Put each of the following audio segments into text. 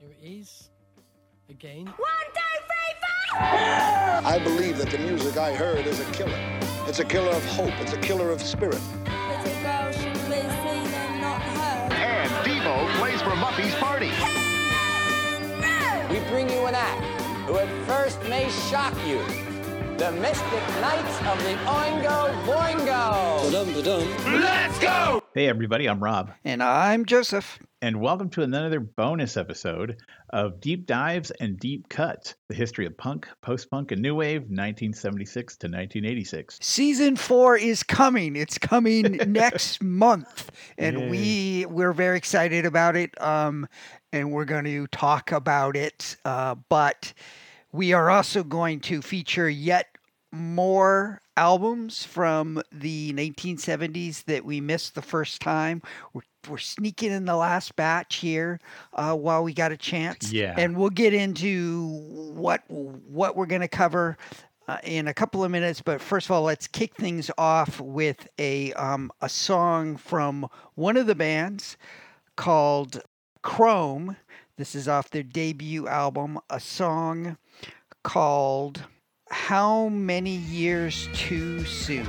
Here it is. Again. One, two, three, four! I believe that the music I heard is a killer. It's a killer of hope. It's a killer of spirit. Little girl should be seen and not heard. And Devo plays for Muffy's Party. we bring you an act who at first may shock you. The Mystic Knights of the Oingo Boingo. Dum, dum, dum. Let's go! Hey, everybody, I'm Rob, And I'm Joseph. And welcome to another bonus episode of Deep Dives and Deep Cuts the history of punk, post punk, and new wave, 1976 to 1986. Season four is coming. It's coming next month, and we we're very excited about it. Um, and we're going to talk about it. Uh, but we are also going to feature yet more albums from the 1970s that we missed the first time. We're, we're sneaking in the last batch here uh, while we got a chance. Yeah. And we'll get into what what we're going to cover uh, in a couple of minutes. But first of all, let's kick things off with a um, a song from one of the bands called Chrome. This is off their debut album. A song called "How Many Years Too Soon."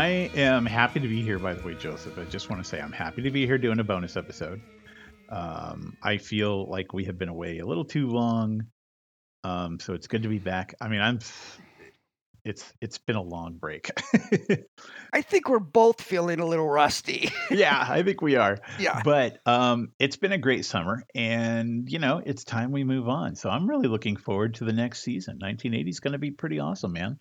I am happy to be here, by the way, Joseph. I just want to say I'm happy to be here doing a bonus episode. Um, I feel like we have been away a little too long. Um, so it's good to be back. I mean, I'm. It's it's been a long break. I think we're both feeling a little rusty. yeah, I think we are. yeah. But um, it's been a great summer, and you know it's time we move on. So I'm really looking forward to the next season. 1980 is going to be pretty awesome, man.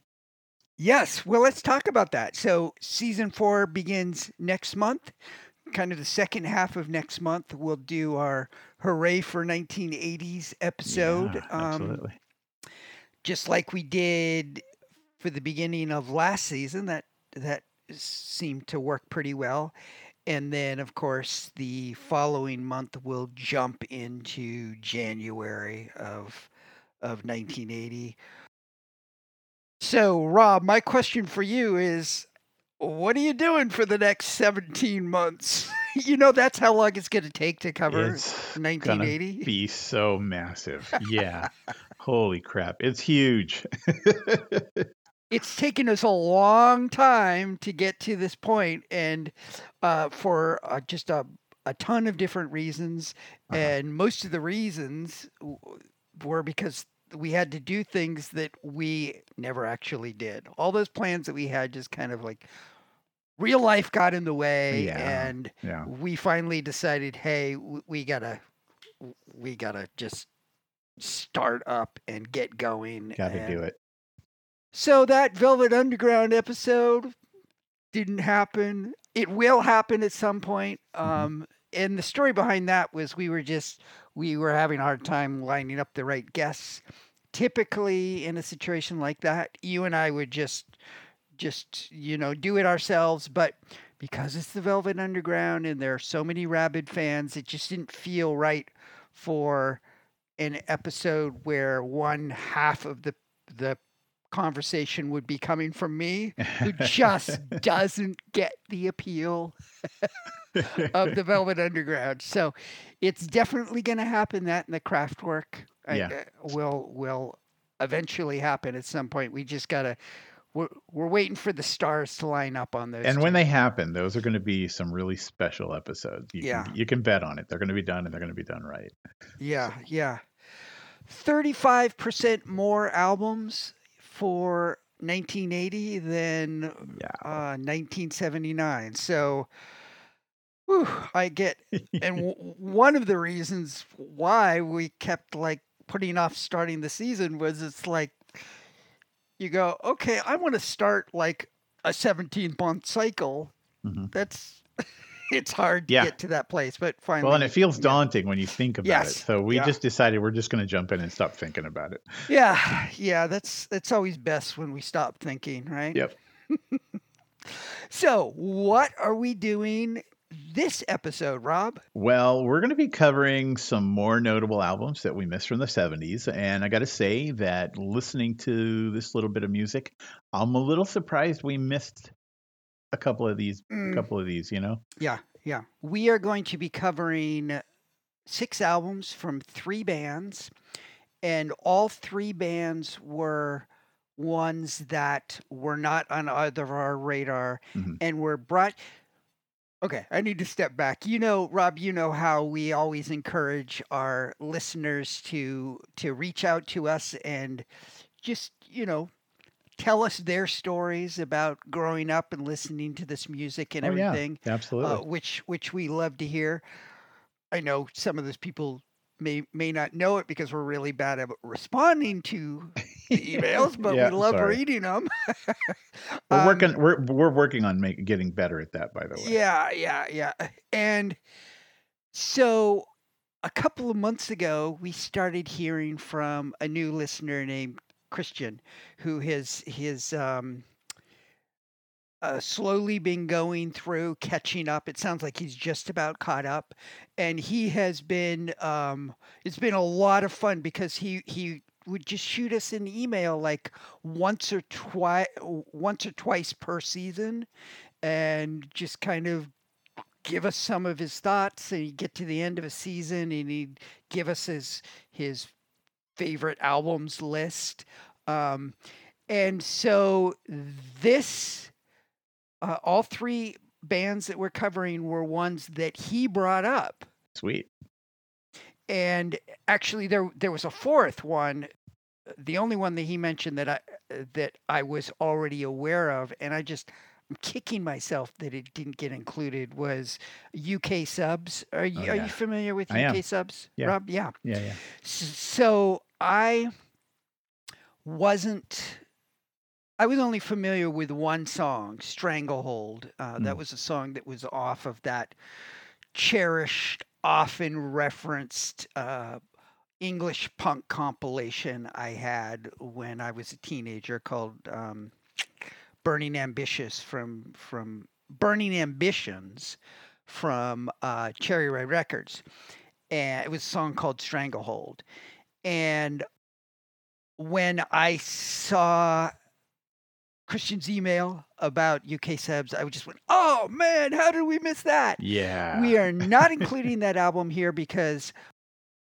Yes. Well, let's talk about that. So, season four begins next month. Kind of the second half of next month, we'll do our Hooray for 1980s episode. Yeah, um, absolutely. just like we did for the beginning of last season. That that seemed to work pretty well. And then, of course, the following month we'll jump into January of of 1980. So, Rob, my question for you is what are you doing for the next 17 months? you know that's how long it's going to take to cover It's 1980. be so massive. Yeah. Holy crap. It's huge. it's taken us a long time to get to this point and uh, for uh, just a, a ton of different reasons Uh-huh. and most of the reasons were because we had to do things that we never actually did all those plans that we had just kind of like real life got in the way Yeah. and yeah. we finally decided hey we gotta we gotta just start up and get going Got to do it. so that Velvet Underground episode didn't happen. It will happen at some point. Um, and the story behind that was we were just we were having a hard time lining up the right guests. Typically, in a situation like that, you and I would just just you know do it ourselves, but because it's the Velvet Underground and there are so many rabid fans, it just didn't feel right for an episode where one half of the the conversation would be coming from me who just doesn't get the appeal of the Velvet Underground. So it's definitely going to happen that in the Kraftwerk Yeah. uh, will will eventually happen at some point. We just got to we're, we're waiting for the stars to line up on those. and when they happen, those are going to be some really special episodes. You Yeah. Can, you can bet on it. They're going to be done and they're going to be done right. Yeah, yeah. 35% more albums for 1980 than Yeah. uh, 1979. So, whew, I get, and w- one of the reasons why we kept like putting off starting the season was it's like you go, okay, I want to start like a 17 month cycle. Mhm. That's it's hard to Yeah. get to that place, but finally. Well, and it feels yeah. daunting when you think about it. Yes, So we yeah. just decided we're just going to jump in and stop thinking about it. Yeah, yeah, that's that's always best when we stop thinking, right? Yep. So, what are we doing this episode, Rob? Well, we're going to be covering some more notable albums that we missed from the 70s. And I got to say that listening to this little bit of music, I'm a little surprised we missed a couple of these, Mm. a couple of these, you know? Yeah, yeah. We are going to be covering six albums from three bands, and all three bands were ones that were not on either of our radar Mhm. and were brought. Okay, I need to step back. You know, Rob, you know how we always encourage our listeners to to reach out to us and just, you know, tell us their stories about growing up and listening to this music and Oh, yeah. everything Absolutely. uh, which which we love to hear. I know some of those people may may not know it because we're really bad at responding to emails, but Yeah, we love sorry. reading them. we're working, we're, we're working on make, getting better at that, by the way. Um, Yeah, yeah, yeah. And so a couple of months ago, we started hearing from a new listener named Christian, who has his um, uh, slowly been going through, catching up. It sounds like he's just about caught up, and he has been. Um, it's been a lot of fun because he he would just shoot us an email like once or twice, once or twice per season, and just kind of give us some of his thoughts and he'd get to the end of a season and he'd give us his his favorite albums list um, and so this uh, all three bands that we're covering were ones that he brought up Sweet. and actually there there was a fourth one the only one that he mentioned that I that I was already aware of and I just I'm kicking myself that it didn't get included was UK subs. Are you Oh, are you familiar with UK subs, Yeah. Rob? Yeah. Yeah, yeah. So I wasn't. I was only familiar with one song, "Stranglehold." Uh, That Mm. was a song that was off of that cherished, often referenced uh, English punk compilation I had when I was a teenager called um, "Burning Ambitious" from from Burning Ambitions from uh, Cherry Red Records, and it was a song called "Stranglehold." And when I saw Christian's email about UK subs, I just went, "Oh man, how did we miss that?" Yeah. We are not including that album here because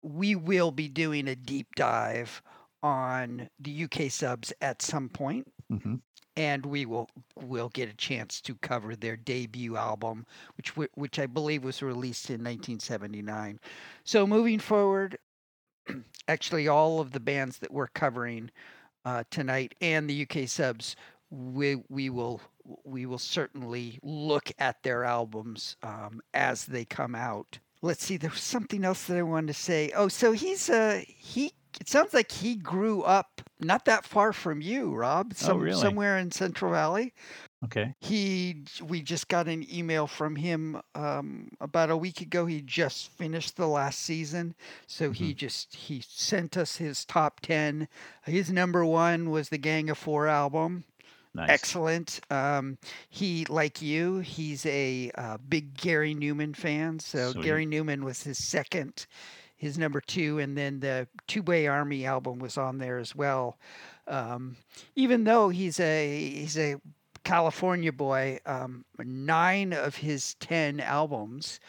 we will be doing a deep dive on the UK subs at some point hmm and we will will get a chance to cover their debut album which which I believe was released in 1979. So moving forward actually all of the bands that we're covering uh, tonight and the UK subs we we will we will certainly look at their albums um, as they come out. Let's see. There was something else that I wanted to say. Oh, so he's uh he. It sounds like he grew up not that far from you, Rob. Some, really? Somewhere in Central Valley. Okay. He we just got an email from him um, about a week ago. He just finished the last season, so he just he sent us his top ten. His number one was the Gang of Four album. Nice. Excellent. Um, he, like you, he's a uh, big Gary Numan fan. So Sweet. Gary Numan was his second, his number two, and then the Tubeway Army album was on there as well. Um, even though he's a he's a California boy, um, nine of his ten albums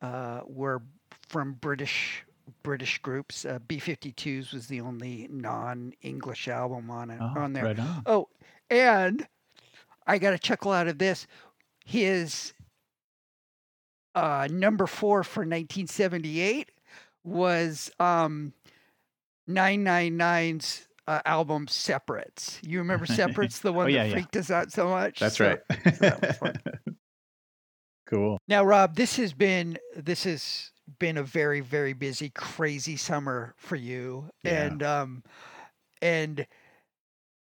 uh, were from British British groups. Uh, B52s was the only non-English album on it Oh, on there. Right on. Oh, and I got a chuckle out of this. His uh, number four for 1978 was um, 999's uh, album Separates. You remember Separates, the one Oh, yeah, that yeah. freaked us out so much? That's So- right. that was fun. cool. Now, Rob, this has been this has been a very very busy crazy summer for you Yeah. and um and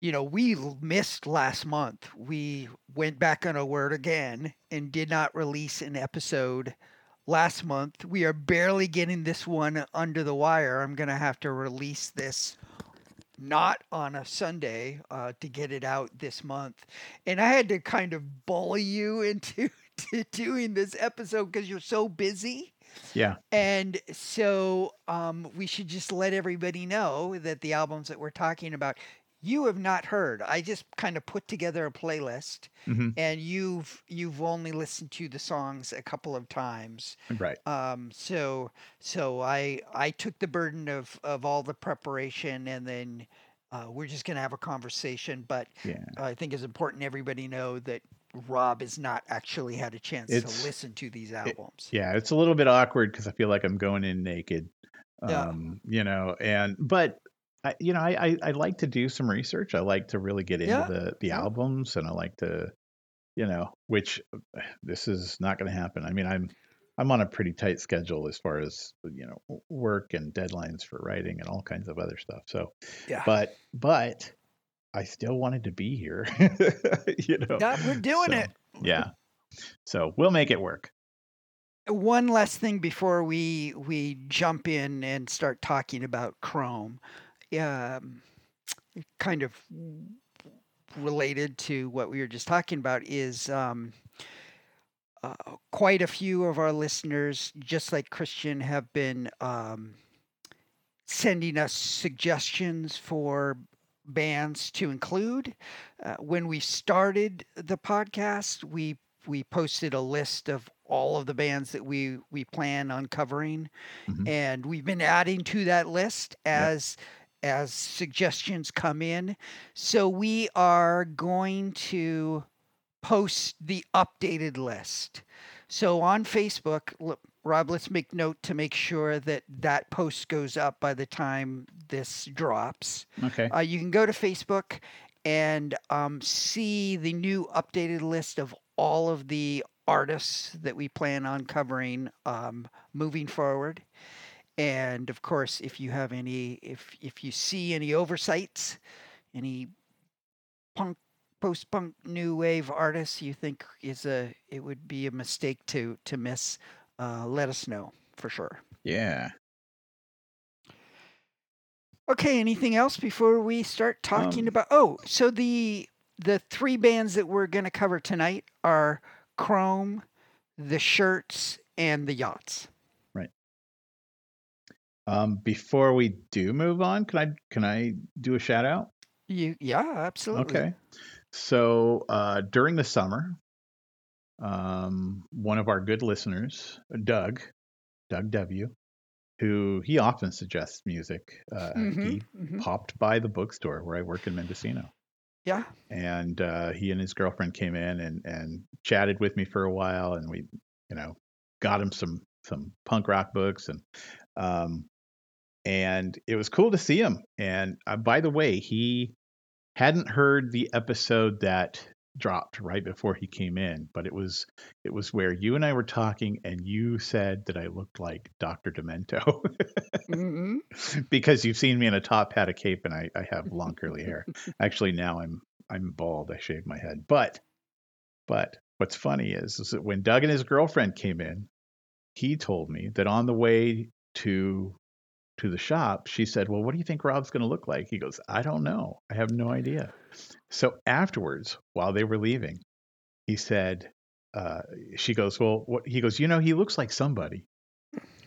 you know we missed last month we went back on a word again and did not release an episode last month we are barely getting this one under the wire i'm going to have to release this not on a sunday uh, to get it out this month and i had to kind of bully you into to doing this episode because you're so busy Yeah. and so um, we should just let everybody know that the albums that we're talking about, you have not heard. I just kind of put together a playlist, hmm and you've you've only listened to the songs a couple of times. Right. Um, so so I I took the burden of of all the preparation, and then uh, we're just gonna have a conversation. But Yeah. I think it's important everybody know that Rob has not actually had a chance It's- to listen to these albums. Yeah. It's a little bit awkward because I feel like I'm going in naked. Yeah. Um, you know, and but I, you know, I, I I like to do some research. I like to really get into Yeah, the the yeah. albums, and I like to, you know, which uh, this is not going to happen. I mean, I'm I'm on a pretty tight schedule as far as you know work and deadlines for writing and all kinds of other stuff. So, Yeah. but but I still wanted to be here. you know. Yeah, we're doing So, it. Yeah. So we'll make it work. one last thing before we we jump in and start talking about Chrome, um, kind of related to what we were just talking about is um, uh, quite a few of our listeners, just like Christian, have been um, sending us suggestions for bands to include. Uh, when we started the podcast, we we posted a list of all of the bands that we we plan on covering, Mhm. and we've been adding to that list as as suggestions come in. So we are going to post the updated list. So on Facebook, l- Rob, let's make note to make sure that that post goes up by the time this drops. Okay. Uh, you can go to Facebook and um, see the new updated list of all of the artists that we plan on covering um, moving forward. And of course, if you have any, if if you see any oversights, any punk, post punk, new wave artists you think is a, it would be a mistake to to miss, uh, let us know for sure. Yeah. Okay, anything else before we start talking Um, about? Oh, so the the three bands that we're going to cover tonight are Chrome, the Shirts, and the Yachts. Um, before we do move on, can I can I do a shout out? You, yeah, absolutely. Okay. So uh, during the summer, um, one of our good listeners, Doug, Doug W, who he often suggests music, uh, Mhm, he mhm. popped by the bookstore where I work in Mendocino. Yeah. and uh, he and his girlfriend came in and and chatted with me for a while, and we, you know, got him some some punk rock books, and um, and it was cool to see him. And uh, by the way, he hadn't heard the episode that dropped right before he came in, but it was it was where you and I were talking, and you said that I looked like Doctor Demento. Mhm. because you've seen me in a top hat, a cape, and I, I have long curly hair. Actually, now I'm I'm bald. I shaved my head. But but what's funny is, is that when Doug and his girlfriend came in, he told me that on the way to to the shop, she said, "Well, what do you think Rob's going to look like?" He goes, "I don't know. I have no idea." So afterwards, while they were leaving, he said, uh, "She goes, well, what?" He goes, "You know, he looks like somebody."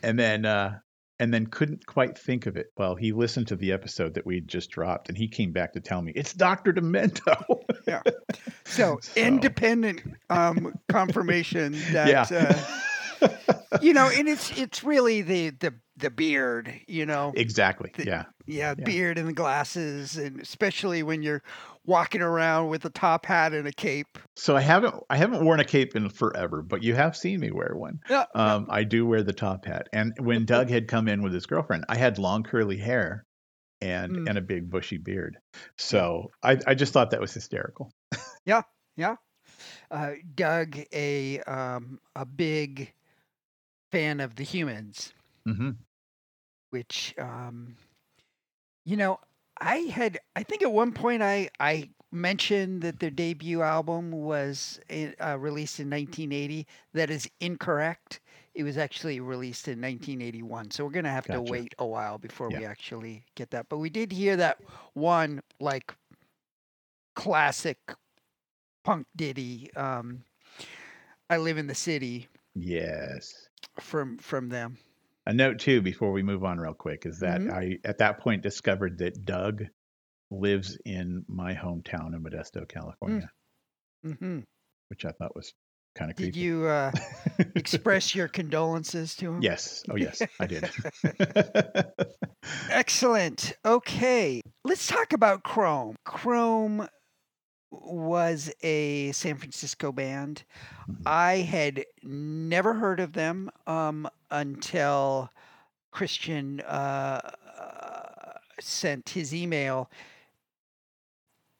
And then uh, and then couldn't quite think of it. Well, he listened to the episode that we just dropped, and he came back to tell me it's Doctor Demento. So, So- independent um, confirmation that yeah, uh, you know, and it's it's really the the the beard, you know. exactly. the- Yeah, Yeah, Yeah. beard and the glasses, and especially when you're walking around with a top hat and a cape. so I haven't I haven't worn a cape in forever, but you have seen me wear one. Yeah, Um, I do wear the top hat, and when Doug had come in with his girlfriend, I had long curly hair and Mm. and a big bushy beard. So I I just thought that was hysterical. Yeah. Yeah. Uh, Doug, a um, a big fan of the Humans, hmm which um, you know I had. I think at one point I I mentioned that their debut album was uh, released in 1980. That is incorrect. It was actually released in 1981. So we're gonna have Gotcha. to wait a while before Yeah. we actually get that. But we did hear that one like classic punk ditty. Um, I live in the city Yes. from from them. A note too before we move on real quick is that Mhm. I at that point discovered that Doug lives in my hometown of Modesto, California, hmm which I thought was kind of Did you uh, express your condolences to him? Yes. Oh yes, I did. Excellent. Okay, let's talk about Chrome. Chrome was a San Francisco band. Mhm. I had never heard of them um, until Christian uh, uh, sent his email.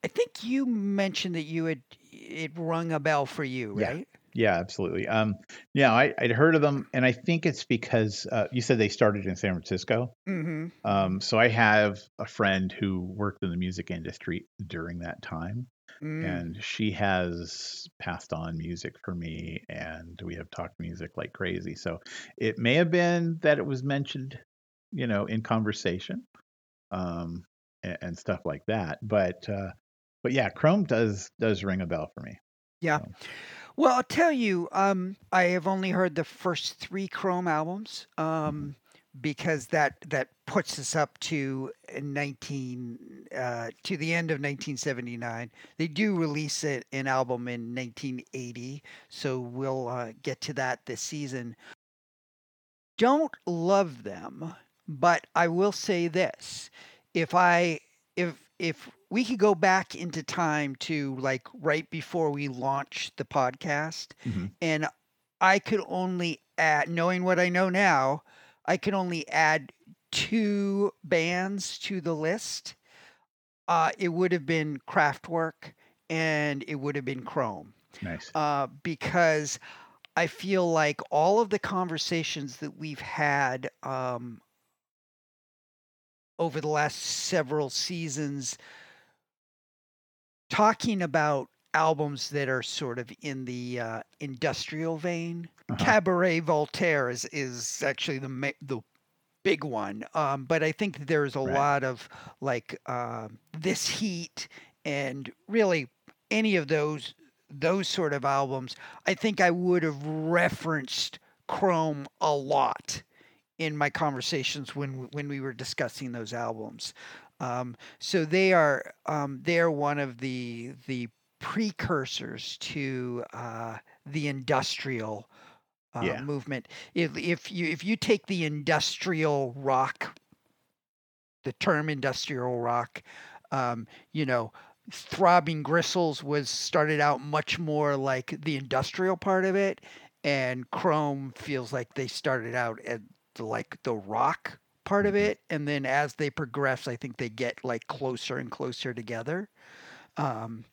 I think you mentioned that you had it rung a bell for you, Yeah. right? Yeah, absolutely. Um, yeah, I, I'd heard of them, and I think it's because uh, you said they started in San Francisco. Mm-hmm. Um, so I have a friend who worked in the music industry during that time, Mm. and she has passed on music for me, and we have talked music like crazy. So it may have been that it was mentioned, you know, in conversation, um, and, and stuff like that. But uh, but yeah, Chrome does does ring a bell for me. Yeah. Well, I'll tell you, um, I have only heard the first three Chrome albums um, because that that puts us up to uh, 19 uh, to the end of 1979. They do release it, an album in 1980, so we'll uh, get to that this season. Don't love them, but I will say this: if I if if we could go back into time to like right before we launched the podcast Mhm. and I could only add knowing what I know now, I can only add two bands to the list. Uh, it would have been Kraftwerk and it would have been Chrome Nice. uh, because I feel like all of the conversations that we've had um, over the last several seasons, talking about albums that are sort of in the uh, industrial vein. Uh-huh. Cabaret Voltaire is, is actually the the big one, um, but I think there's a Right. lot of like uh, this heat and really any of those those sort of albums. I think I would have referenced Chrome a lot in my conversations when when we were discussing those albums. Um, so they are um, they are one of the the precursors to uh, the industrial uh, Yeah. movement. If if you if you take the industrial rock, the term industrial rock, um, you know, throbbing gristles was started out much more like the industrial part of it, and Chrome feels like they started out at the, like the rock part of Mhm. it, and then as they progress, I think they get like closer and closer together. Um,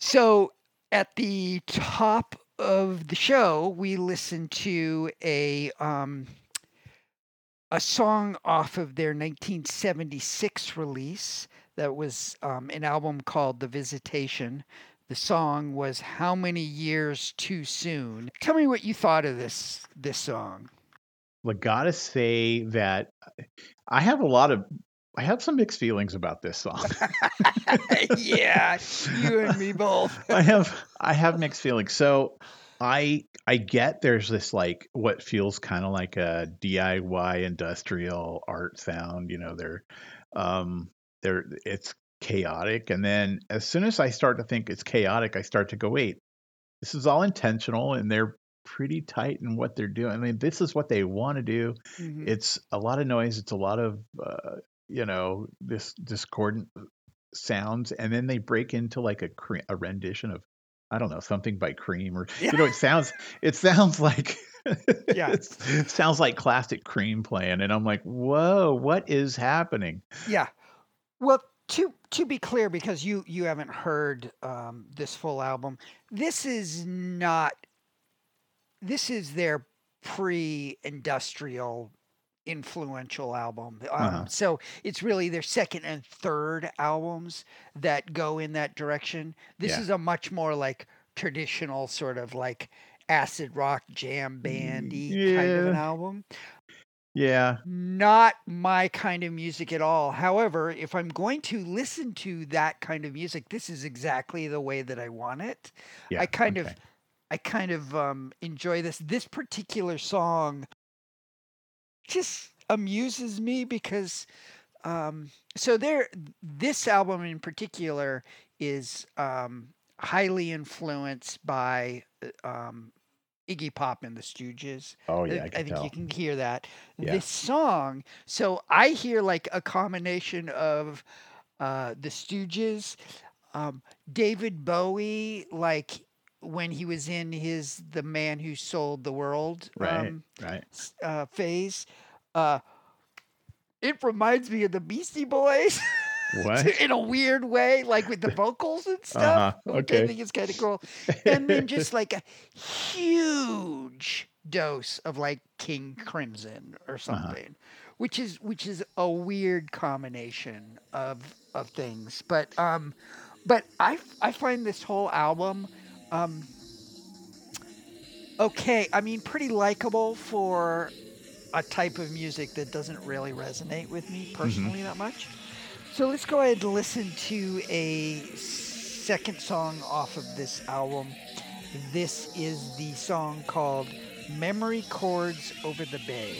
so at the top of the show, we listened to a um, a song off of their 1976 release that was um, an album called The Visitation. The song was "How Many Years Too Soon." Tell me what you thought of this this song. Well, gotta say that I have a lot of I have some mixed feelings about this song. yeah, you and me both. I have I have mixed feelings. So I I get there's this like what feels kind of like a DIY industrial art sound, you know, they're um they're it's chaotic and then as soon as I start to think it's chaotic, I start to go, wait, this is all intentional and they're pretty tight in what they're doing. I mean, this is what they want to do. Mhm. It's a lot of noise, it's a lot of uh, you know, this discordant sounds and then they break into like a cre- a rendition of I don't know something by Cream or you know it sounds it sounds like Yeah. it sounds like classic Cream playing and I'm like whoa what is happening Yeah. Well, to to be clear, because you you haven't heard um, this full album, this is not. This is their pre-industrial influential album. Um, Uh-huh. So it's really their second and third albums that go in that direction. This Yeah. is a much more like traditional sort of like acid rock jam bandy kind of an album. Yeah. Not my kind of music at all. However, if I'm going to listen to that kind of music, this is exactly the way that I want it. Yeah. I kind of. I kind of um, enjoy this. This particular song just amuses me because um, so there this album in particular is um, highly influenced by uh, um, Iggy Pop and the Stooges. Oh I- yeah, I I, think tell. you can hear that. Yeah. This song, so I hear like a combination of uh, the Stooges, um, David Bowie, like when he was in his "The Man Who Sold the World" Right. um, right. uh, phase. Uh, it reminds me of the Beastie Boys What? in a weird way, like with the vocals and stuff. Uh-huh, which I think it's kind of cool. And then just like a huge dose of like King Crimson or Uh-huh. something, which is which is a weird combination of of things. But um, but I I find this whole album um okay. I mean, pretty likable for a type of music that doesn't really resonate with me personally that much. So let's go ahead and listen to a second song off of this album. This is the song called Memory Chords Over the Bay.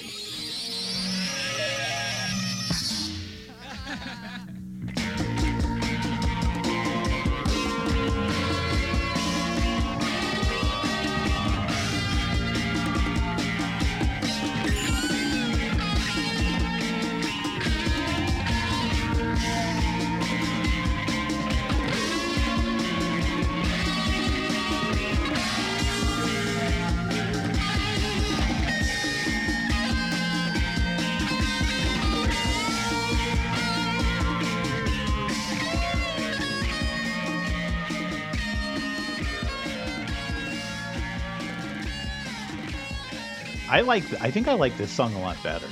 I like. I think I like this song a lot better.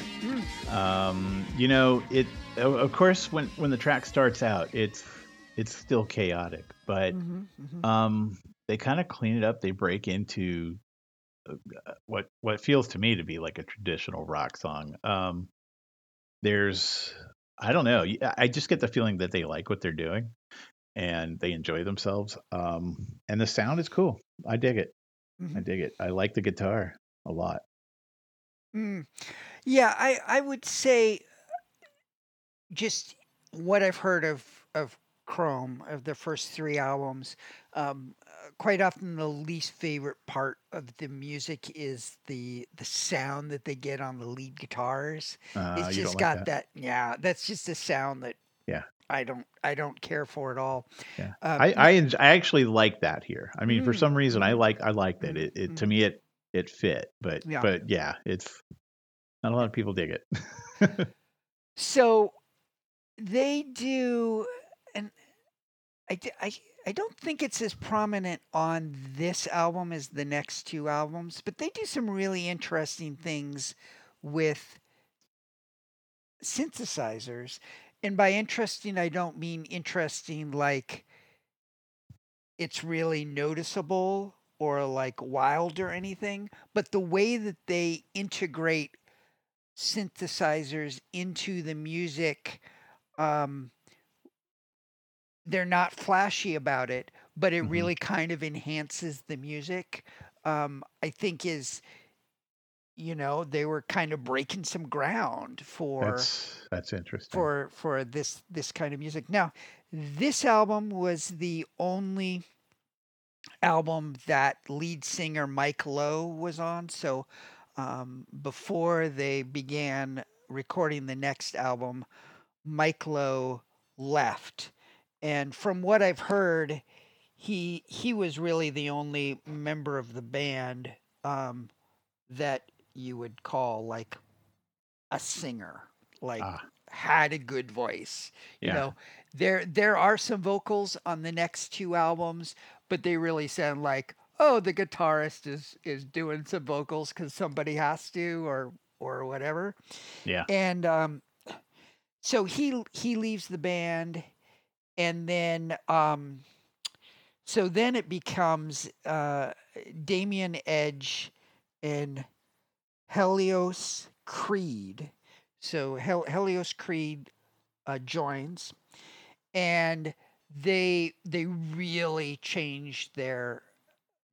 Um, you know, it. Of course, when when the track starts out, it's it's still chaotic, but um, they kind of clean it up. They break into uh, what what feels to me to be like a traditional rock song. Um, there's, I don't know. I just get the feeling that they like what they're doing, and they enjoy themselves. Um, and the sound is cool. I dig it. I Mhm. dig it. I like the guitar a lot. Mm. Yeah, I I would say just what I've heard of of Chrome of the first three albums. Um, uh, quite often, the least favorite part of the music is the the sound that they get on the lead guitars. Uh, it's just like got that? that. Yeah, that's just a sound that Yeah. I don't I don't care for at all. Yeah, Um, I I, I actually like that here. I mean, for Mm, some reason, I like I like that. mm, It, it to mm. me it it fit, but Yeah. but yeah, it's not a lot of people dig it. So they do, and I, I I don't think it's as prominent on this album as the next two albums, but they do some really interesting things with synthesizers. And by interesting, I don't mean interesting like it's really noticeable or like wild or anything, but the way that they integrate synthesizers into the music um they're not flashy about it but it Mhm. really kind of enhances the music um i think is you know they were kind of breaking some ground for that's that's interesting. for for this this kind of music. Now, this album was the only album that lead singer Mike Low was on. So um, before they began recording the next album, Mike Low left, and from what I've heard, he he was really the only member of the band um, that you would call like a singer, like Ah. had a good voice. You know, there there are some vocals on the next two albums, but they really sound like oh, the guitarist is is doing some vocals because somebody has to, or or whatever. Yeah. And um, so he he leaves the band, and then um, so then it becomes uh, Damien Edge and Helios Creed. So Hel- Helios Creed uh, joins, and they they really changed their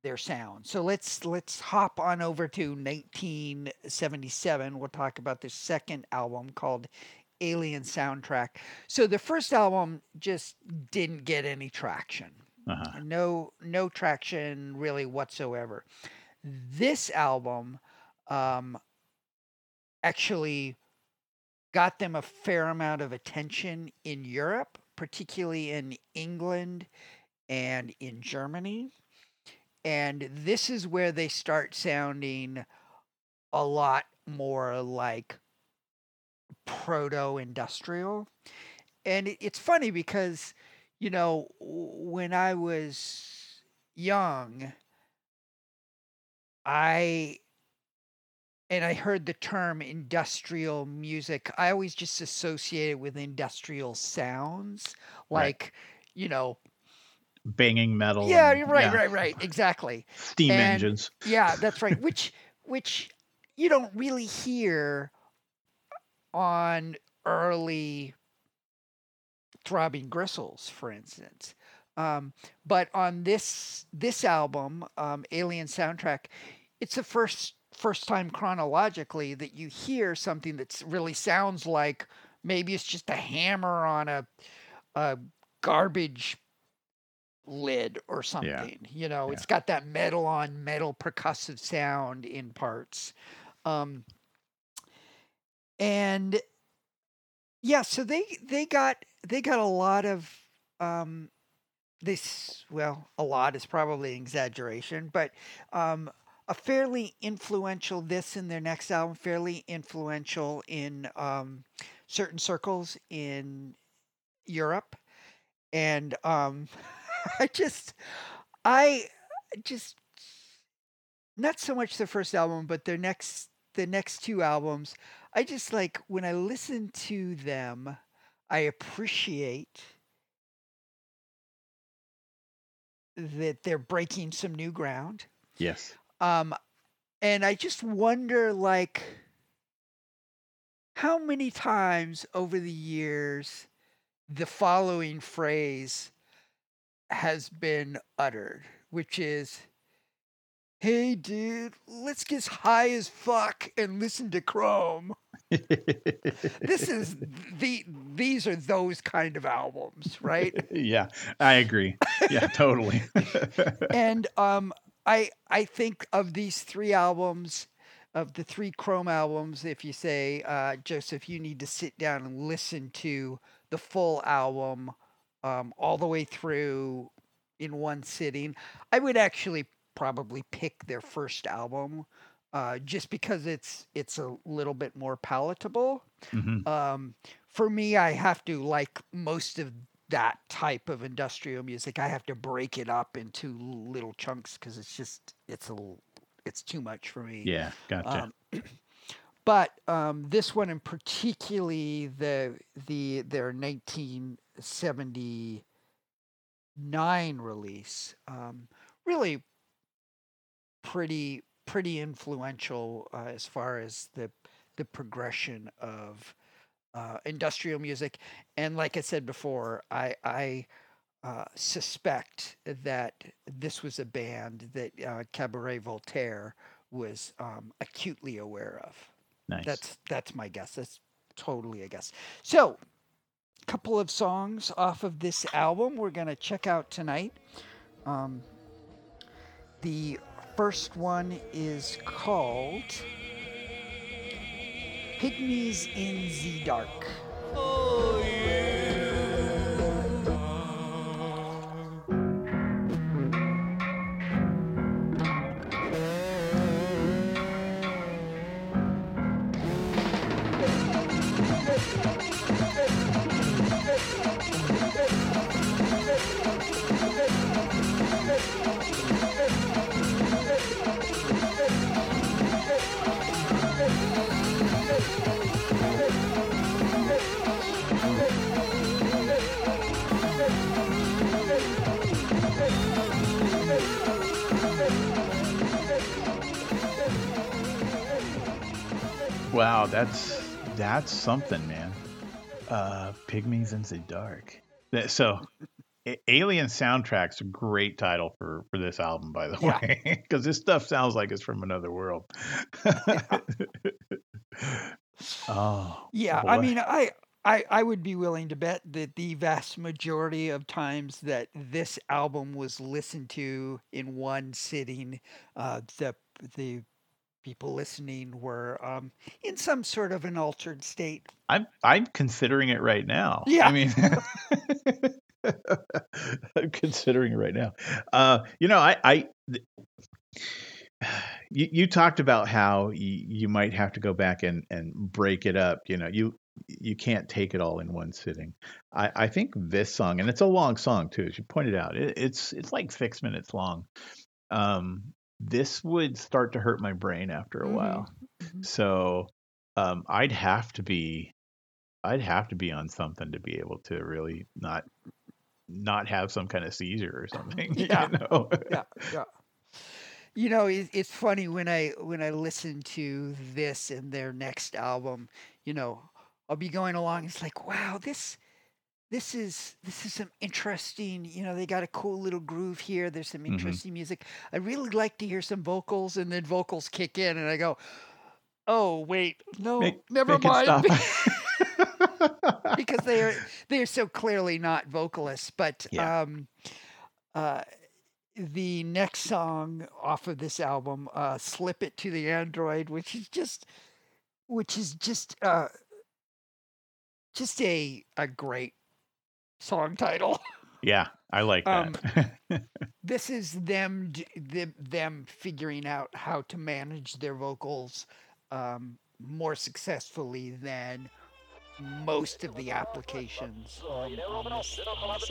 their sound. So let's let's hop on over to 1977. We'll talk about the second album called Alien Soundtrack. So the first album just didn't get any traction. Uh-huh. No no traction really whatsoever. This album um actually got them a fair amount of attention in Europe, particularly in England and in Germany. And this is where they start sounding a lot more like proto industrial. And it's funny because, you know, when I was young, I and I heard the term industrial music. I always just associated with industrial sounds, Right. like, you know, Banging metal. yeah, and- you're right, yeah, right, right, exactly. Steam And- engines. Yeah, that's right. Which which you don't really hear on early throbbing gristles, for instance. Um, but on this this album, um, Alien Soundtrack, it's the first first time chronologically that you hear something that really sounds like maybe it's just a hammer on a a garbage lid or something. You know, it's got that metal on metal percussive sound in parts. Um, and yeah, so they they got they got a lot of um this well, a lot is probably an exaggeration, but um a fairly influential this in their next album, fairly influential in um certain circles in Europe. And um I just I just not so much the first album, but their next the next two albums. I just like when I listen to them, I appreciate that they're breaking some new ground. Yes. Um, and I just wonder, like, how many times over the years the following phrase has been uttered, which is, "Hey, dude, let's get high as fuck and listen to Chrome." This is the these are those kind of albums, right? yeah, I agree. Yeah, totally. and um I I think of these three albums, of the three Chrome albums, if you say, uh, Joseph, you need to sit down and listen to the full album um, all the way through in one sitting, I would actually probably pick their first album. Uh, just because it's it's a little bit more palatable. Mhm. Um, for me, I have to like most of that type of industrial music. I have to break it up into little chunks because it's just it's a l- it's too much for me. Yeah, gotcha. Um, but um, this one in particularly the the their 1979 release um, really pretty pretty influential uh, as far as the the progression of uh, industrial music and like I said before I I uh, suspect that this was a band that uh, Cabaret Voltaire was um, acutely aware of. nice. That's that's my guess. That's totally a guess. So, a couple of songs off of this album we're gonna check out tonight. Um, the first one is called "Pygmies in the Dark." Oh, Wow, that's that's something, man. Uh, Pygmies in the Dark. So, Alien soundtrack's a great title for for this album, by the Yeah. way, because this stuff sounds like it's from another world. oh, Yeah, I mean, I, I I would be willing to bet that the vast majority of times that this album was listened to in one sitting, uh, the the people listening were um, in some sort of an altered state. I'm I'm considering it right now. Yeah. I mean, I'm considering it right now. Uh, you know, I, I th- you, you talked about how you, you might have to go back and and break it up. You know, you you can't take it all in one sitting. I, I think this song, and it's a long song too, as you pointed out. It, it's it's like six minutes long. Um, this would start to hurt my brain after a Mhm. while. Mhm. So um, I'd have to be, I'd have to be on something to be able to really not, not have some kind of seizure or something. Yeah. You know? yeah, yeah. You know, it, it's funny when I when I listen to this and their next album. You know, I'll be going along. It's like, wow, this this is this is some interesting. You know, they got a cool little groove here. There's some Mhm. interesting music. I really like to hear some vocals, and then vocals kick in, and I go, oh wait, no, Make- never make mind. because they are they are so clearly not vocalists. But Yeah. um, uh, the next song off of this album, uh, "Slip It to the Android," which is just, which is just, uh, just a a great song title. yeah, I like Um, that. this is them them, them figuring out how to manage their vocals um, more successfully than most of the applications on, on this, on this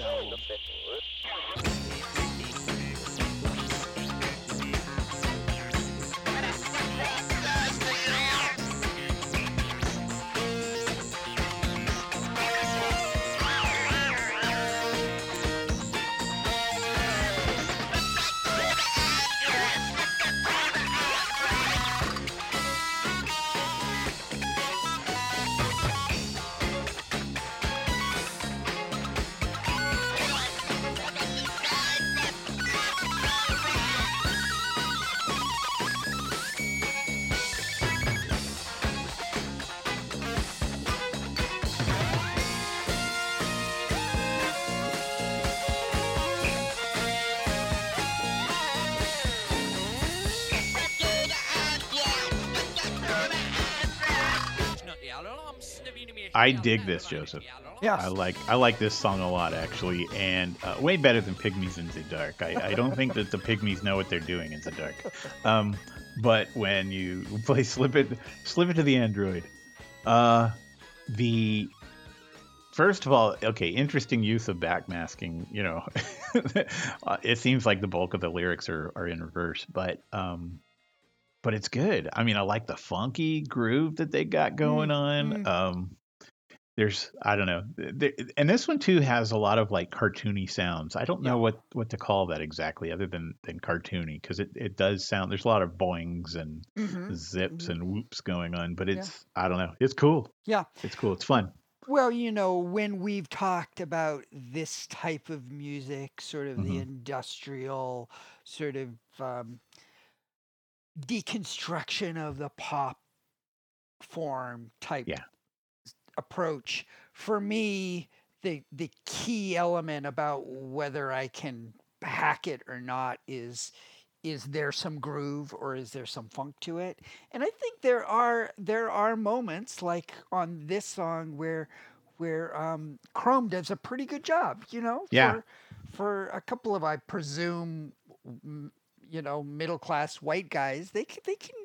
I dig this, Joseph. Yeah. I like I like this song a lot actually, and uh, way better than Pygmies in the Dark. I, I don't think that the Pygmies know what they're doing in the dark. Um, but when you play Slip It Slip It to the Android, uh, the first of all, okay, interesting use of backmasking. You know, uh, it seems like the bulk of the lyrics are are in reverse, but um, but it's good. I mean, I like the funky groove that they got going on. mm. Um, there's I don't know, there, and this one too has a lot of like cartoony sounds. I don't know Yeah. what what to call that exactly, other than than cartoony, because it it does sound. There's a lot of boings and Mhm. zips mhm. and whoops going on, but Yeah. it's I don't know, it's cool. Yeah. It's cool. It's fun. Well, you know, when we've talked about this type of music, sort of the Mhm. industrial, sort of um, deconstruction of the pop form type Yeah. Approach, for me, the the key element about whether I can hack it or not is is there some groove or is there some funk to it and i think there are there are moments like on this song where where um chrome does a pretty good job you know Yeah. for for a couple of i presume you know middle class white guys they can they can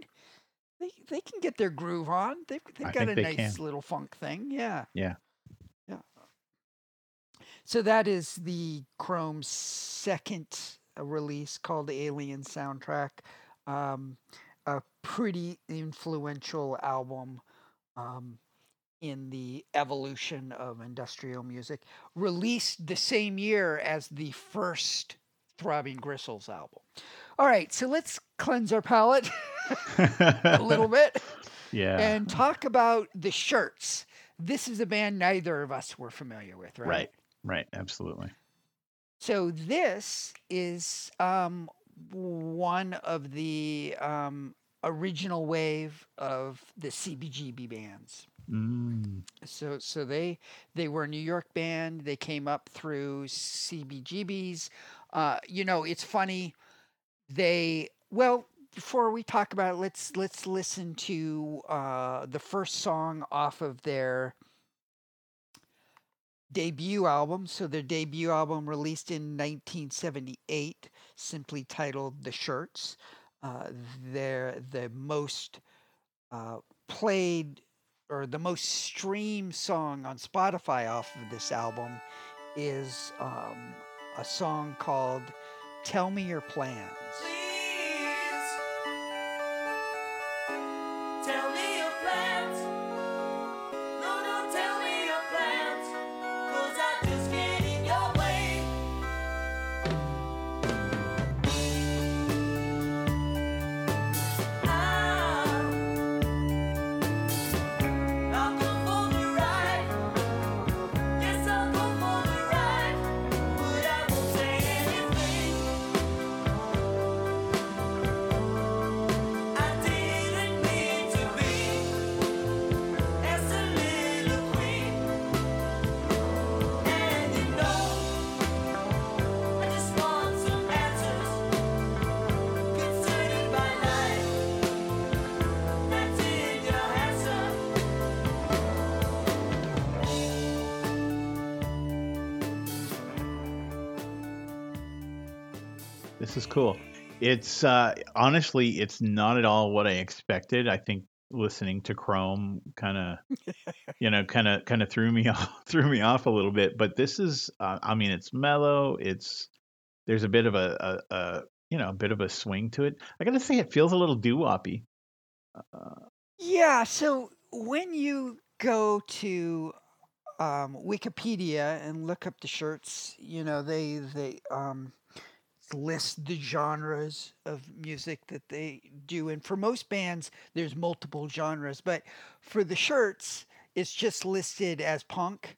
they, they can get their groove on they've, they've I got a nice can. little funk thing yeah Yeah. yeah so that is the Chrome's second uh, release called the Alien Soundtrack. Um, a pretty influential album um, in the evolution of industrial music. Released the same year as the first Throbbing Gristles album. All right, so let's cleanse our palate a little bit. Yeah. and talk about the shirts. This is a band neither of us were familiar with, right? right. Right. Absolutely. So this is um, one of the um, original wave of the CBGB bands. Mm. So so they they were a New York band. They came up through CBGBs. Uh, you know, it's funny. They well before we talk about it, let's let's listen to uh, the first song off of their debut album. So their debut album released in 1978, simply titled "The Shirts." Uh, they're the most uh, played or the most streamed song on Spotify off of this album is um, a song called "Tell Me Your Plans." This is cool. It's uh, honestly, it's not at all what I expected. I think listening to Chrome kind of, you know, kind of kind of threw me off threw me off a little bit. But this is, uh, I mean, it's mellow. It's there's a bit of a, a, a you know a bit of a swing to it. I gotta say, it feels a little doo woppy. Uh, Yeah, so when you go to um, Wikipedia and look up the shirts, you know they they um, list the genres of music that they do, and for most bands, there's multiple genres, but for the shirts, it's just listed as punk.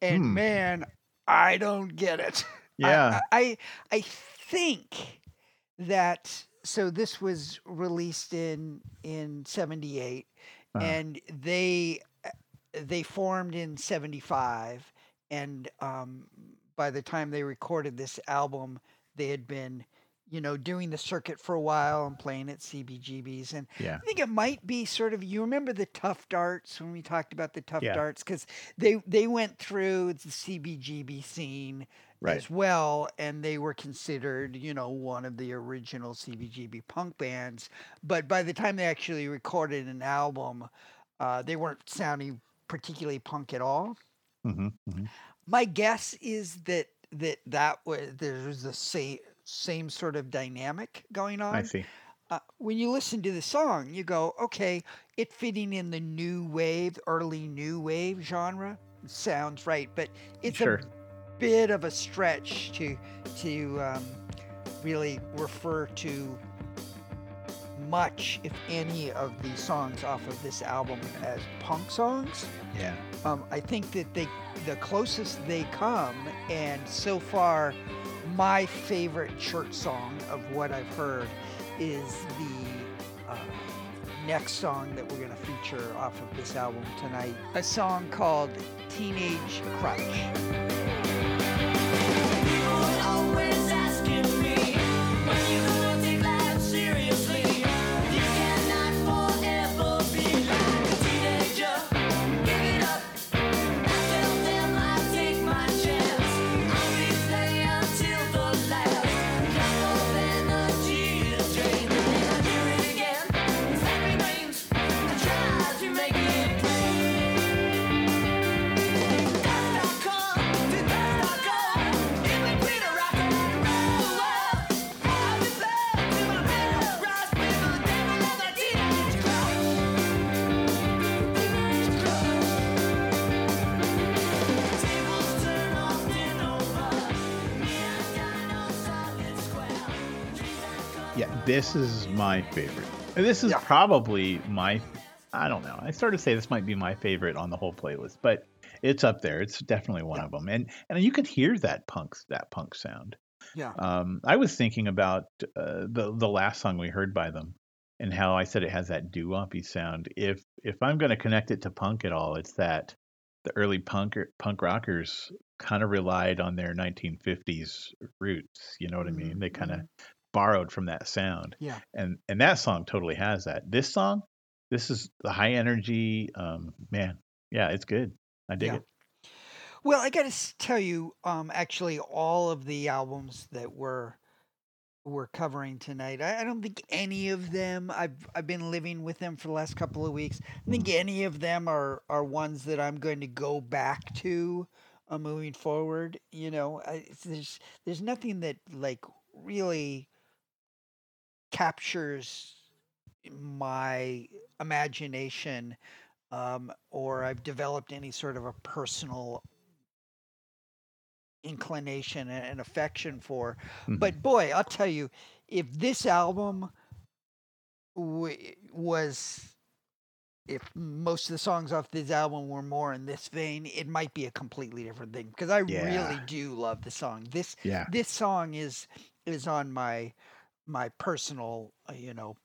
And Hmm. man, I don't get it. Yeah, I, I I think that so this was released in in 78 Uh-huh. and they they formed in 75 and um by the time they recorded this album they had been you know doing the circuit for a while and playing at CBGBs and yeah, I think it might be sort of you remember the Tuff Darts when we talked about the Tuff Yeah. darts? Because they they went through the CBGB scene Right. as well and they were considered you know one of the original CBGB punk bands. But by the time they actually recorded an album uh, they weren't sounding particularly punk at all. Hmm hmm my guess is that that that was there's the same same sort of dynamic going on I see. uh, when you listen to the song, you go, okay, it fitting in the new wave, early new wave genre sounds right, but it's Sure. a bit of a stretch to to um, really refer to much, if any, of the songs off of this album as punk songs. Yeah, Um, I think that they the closest they come, and so far, my favorite Shirts song of what I've heard is the uh, next song that we're going to feature off of this album tonight. A song called "Teenage Crush." This is my favorite. This is Yeah. probably my I don't know. I sort of say this might be my favorite on the whole playlist, but it's up there. It's definitely one Yeah. of them, and and you can hear that punk that punk sound. Yeah. Um, I was thinking about uh, the the last song we heard by them, and how I said it has that doo woppy sound. If if I'm going to connect it to punk at all, it's that the early punk punk rockers kind of relied on their 1950s roots. You know what I mean? They kind of borrowed from that sound Yeah. and and that song totally has that. This song, this is the high energy. Um, man, yeah, it's good. I dig Yeah. it. Well, I got to tell you, um, actually, all of the albums that we're we're covering tonight, I, I don't think any of them. I've I've been living with them for the last couple of weeks. I think any of them are are ones that I'm going to go back to uh, moving forward. You know, I, there's there's nothing that like really captures my imagination um, or I've developed any sort of a personal inclination and affection for. Mhm. But boy, I'll tell you, if this album w- was, if most of the songs off this album were more in this vein, it might be a completely different thing. Because I really do love the song. This Yeah. this song is is on my my personal uh, you know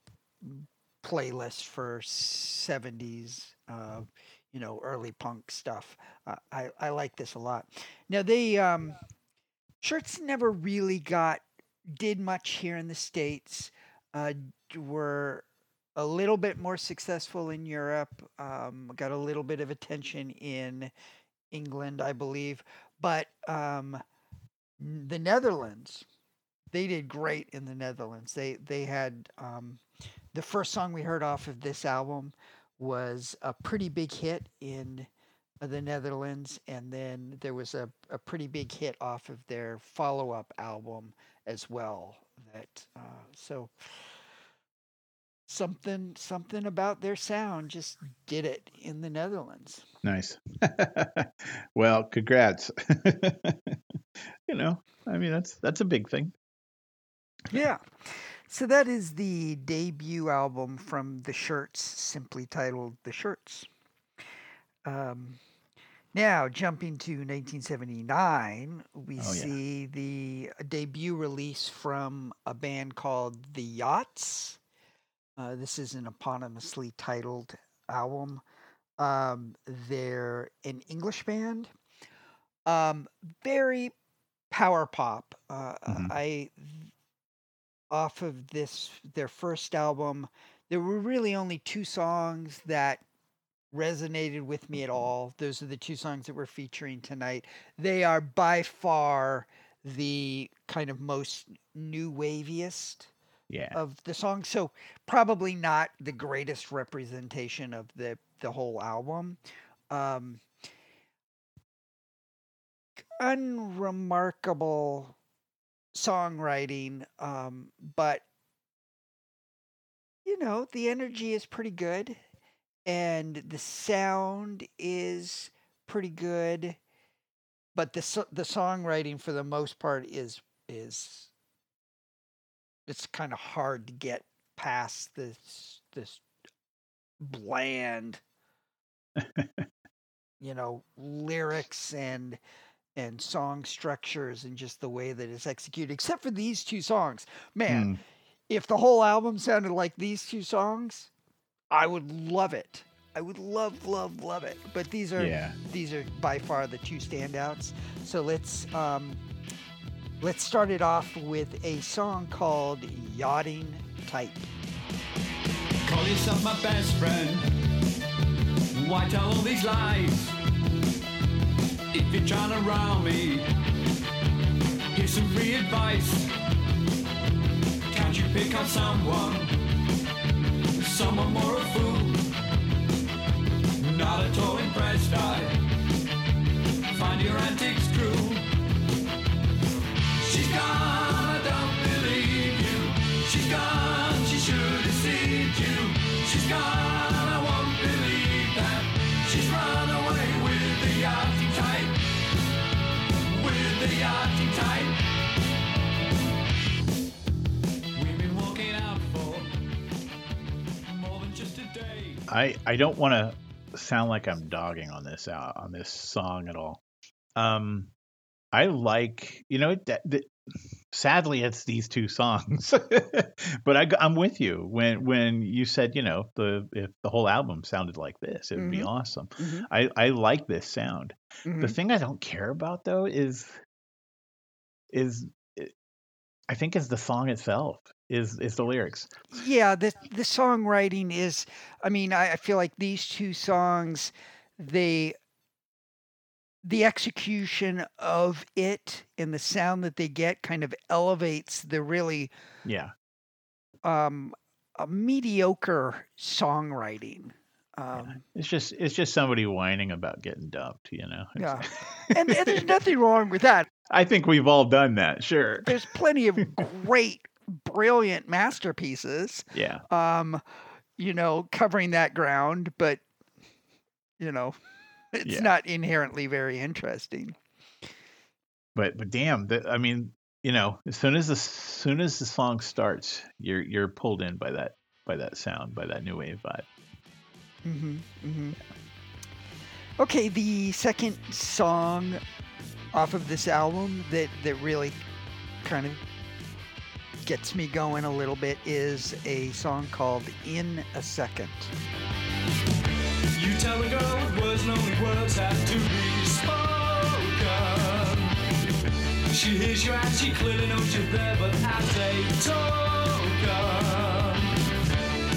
playlist for 70s uh you know early punk stuff. Uh, i i like this a lot. Now they um shirts never really got did much here in the states uh were a little bit more successful in europe um got a little bit of attention in england i believe. But um the netherlands they did great in the Netherlands. They they had um, the first song we heard off of this album was a pretty big hit in uh, the Netherlands, and then there was a, a pretty big hit off of their follow up album as well. That uh, so something something about their sound just did it in the Netherlands. Nice. well, congrats. you know, I mean that's that's a big thing. Yeah. So that is the debut album from The Shirts, simply titled The Shirts. Um, now, jumping to 1979, we Oh, yeah. see the debut release from a band called The Yachts. Uh, this is an eponymously titled album. Um, they're an English band. Um, very power pop. Uh, Mhm. I off of this their first album, there were really only two songs that resonated with me at all. Those are the two songs that we're featuring tonight. They are by far the kind of most new waviest Yeah. of the songs. So probably not the greatest representation of the the whole album. Um unremarkable songwriting um but you know the energy is pretty good and the sound is pretty good but the the songwriting for the most part is is it's kind of hard to get past this this bland you know lyrics and and song structures and just the way that it's executed except for these two songs man Mm. if the whole album sounded like these two songs i would love it i would love love love it but these are Yeah. these are by far the two standouts so let's um let's start it off with a song called yachting type Call yourself my best friend. Why tell all these lies? If you're trying to round me, here's some free advice. Can't you pick on someone? Someone more a fool? Not at all impressed, I find your antics cruel. She's gone, I don't believe you. She's gone, she should have you. She's gone, I I don't want to sound like I'm dogging on this out on this song at all. Um, I like you know that, that sadly it's these two songs, but I am with you when when you said you know the if the whole album sounded like this it would be Mhm. awesome. Mhm. I I like this sound. The Mhm. thing I don't care about though is is I think is the song itself is is the lyrics. Yeah, the the songwriting is. I mean, I, I feel like these two songs, they, the execution of it and the sound that they get kind of elevates the really Yeah. um, a mediocre songwriting. Um, It's just it's just somebody whining about getting dumped, you know. Yeah. and, and there's nothing wrong with that. I think we've all done that, sure. There's plenty of great, brilliant masterpieces. Yeah. um, you know, covering that ground, but you know, it's Yeah. not inherently very interesting. But but damn, the, I mean, you know, as soon as the as soon as the song starts, you're you're pulled in by that by that sound, by that new wave vibe. Mm-hmm. Mm-hmm. Okay, the second song off of this album that that really kind of gets me going a little bit is a song called "In a Second. You tell a girl with words and only words have to be spoken. She hears you and she clearly knows you're there, but as a token,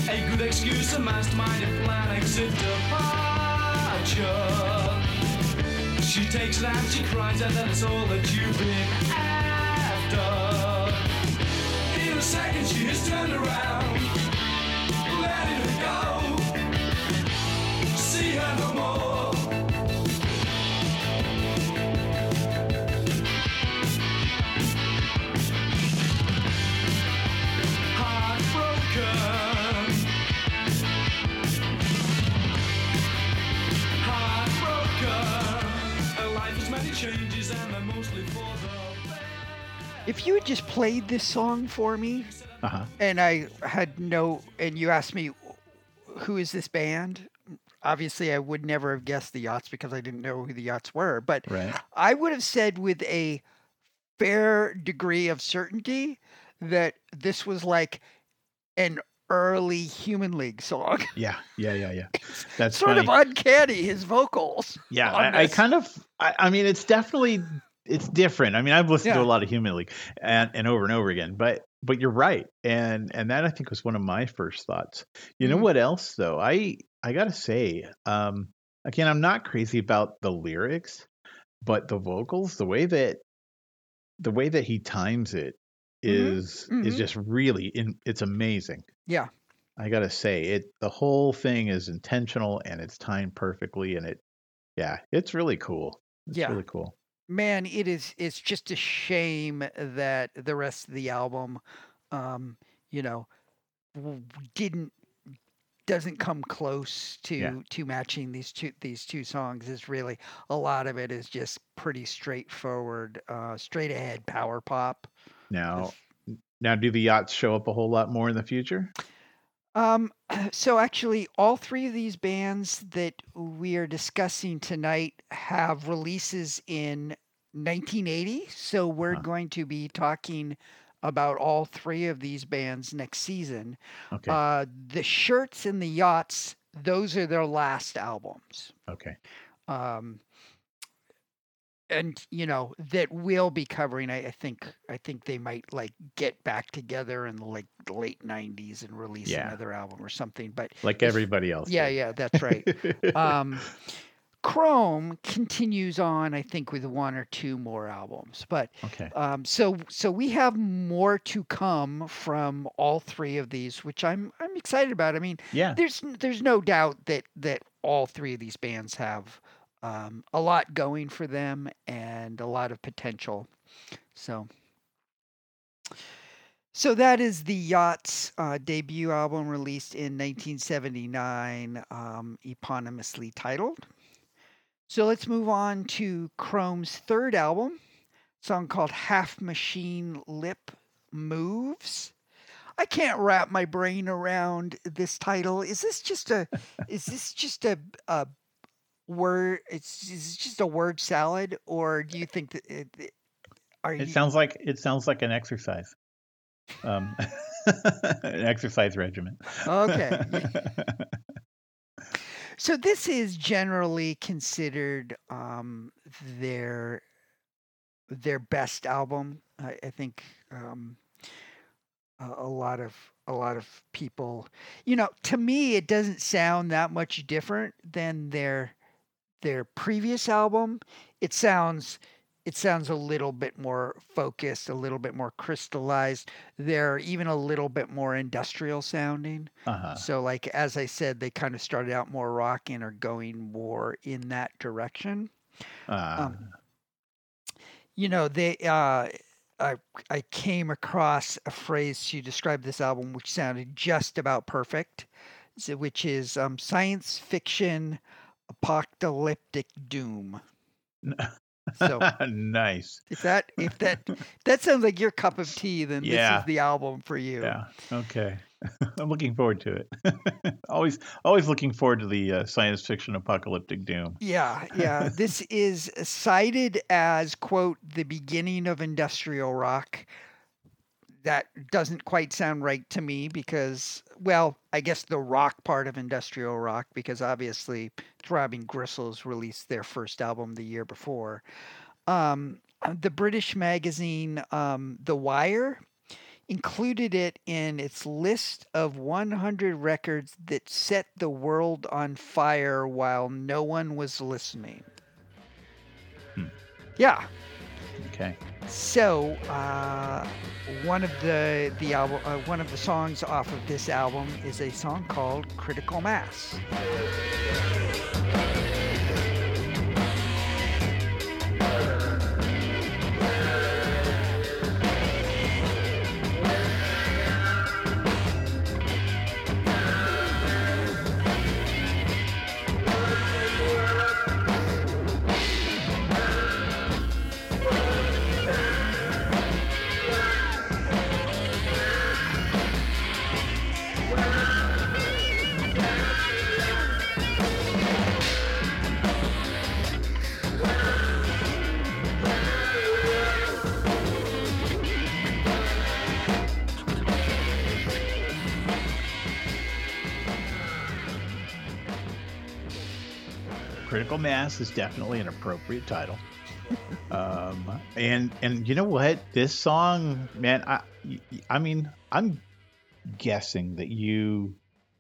a good excuse, a masterminded plan, exit departure. She takes it she cries, and then it's all that you've been after. A second, she has turned around, letting her go see her no more. Heartbroken. Heartbroken. Her life has many changes and they're mostly for. If you had just played this song for me, Uh-huh. and I had no, and you asked me, who is this band? Obviously, I would never have guessed the Yachts because I didn't know who the Yachts were. But Right. I would have said with a fair degree of certainty that this was like an early Human League song. Yeah. Yeah, yeah, yeah. That's sort funny. of uncanny, his vocals. Yeah, I, I kind of. I, I mean, it's definitely it's different. I mean, I've listened to a lot of Human League and and over and over again, but but you're right, and and that I think was one of my first thoughts. You know Mhm. what else though? I I gotta say, um, again, I'm not crazy about the lyrics, but the vocals, the way that the way that he times it is, Mhm, is mhm. is just really in. It's amazing. Yeah. I gotta say it. The whole thing is intentional and it's timed perfectly, and it, yeah, it's really cool. It's Yeah. really cool. Man it is it's just a shame that the rest of the album um you know didn't doesn't come close to Yeah. to matching these two these two songs is really a lot of it is just pretty straightforward uh straight ahead power pop Now, now, do the yachts show up a whole lot more in the future? Um, so actually, all three of these bands that we are discussing tonight have releases in 1980. So we're Huh. going to be talking about all three of these bands next season. Okay. Uh, the Shirts and the Yachts, those are their last albums. okay. Um, and you know that we'll be covering. I, I think. I think they might like get back together in the like late '90s and release Yeah. another album or something. But Like everybody else. yeah, did. yeah, that's right. um, Chrome continues on, I think, with one or two more albums. But okay. um, so so we have more to come from all three of these, which I'm I'm excited about. I mean, Yeah. there's there's no doubt that that all three of these bands have um, a lot going for them and a lot of potential. So. So that is the Yachts uh, debut album released in 1979, um, eponymously titled. So let's move on to Chrome's third album, song called Half Machine Lip Moves. I can't wrap my brain around this title. Is this just a is this just a a word it's is this just a word salad or do you think that it, it- are you sounds like it sounds like an exercise. Um, an exercise regimen. Okay. So this is generally considered um, their their best album. I, I think um, a, a lot of a lot of people, you know, to me, it doesn't sound that much different than their their previous album. It sounds it sounds a little bit more focused, a little bit more crystallized. They're even a little bit more industrial sounding. uh-huh. So, like as I said, they kind of started out more rock and are going more in that direction. Uh, Um, You know, they uh, I I came across a phrase to describe this album which sounded just about perfect, which is um, science fiction apocalyptic doom. So nice. if that if that that sounds like your cup of tea, then yeah. this is the album for you. Yeah. Okay. I'm looking forward to it. always, always looking forward to the uh, science fiction apocalyptic doom. Yeah, yeah. this is cited as, quote, the beginning of industrial rock. That doesn't quite sound right to me because, well, I guess the rock part of industrial rock, because obviously Throbbing Gristles released their first album the year before. Um, the British magazine um, The Wire included it in its list of 100 records that set the world on fire while no one was listening. Hmm. Yeah. Okay. So uh, one of the the album, uh, one of the songs off of this album is a song called "Critical Mass." Mass is definitely an appropriate title. um, and and you know what? This song, man, I I mean, I'm guessing that you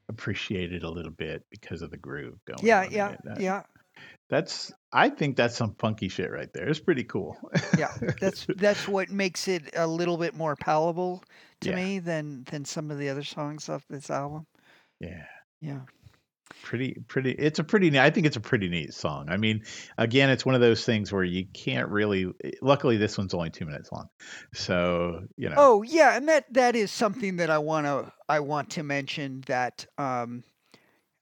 appreciate it a little bit because of the groove going. Yeah, on yeah. That- yeah, That's I think that's some funky shit right there. It's pretty cool. yeah. That's that's what makes it a little bit more palatable to Yeah. me than than some of the other songs off this album. yeah. Yeah. Pretty pretty it's a pretty i think it's a pretty neat song. I mean again it's one of those things where you can't really luckily this one's only two minutes long. So you know. Oh yeah, and that that is something that I want to I want to mention that um,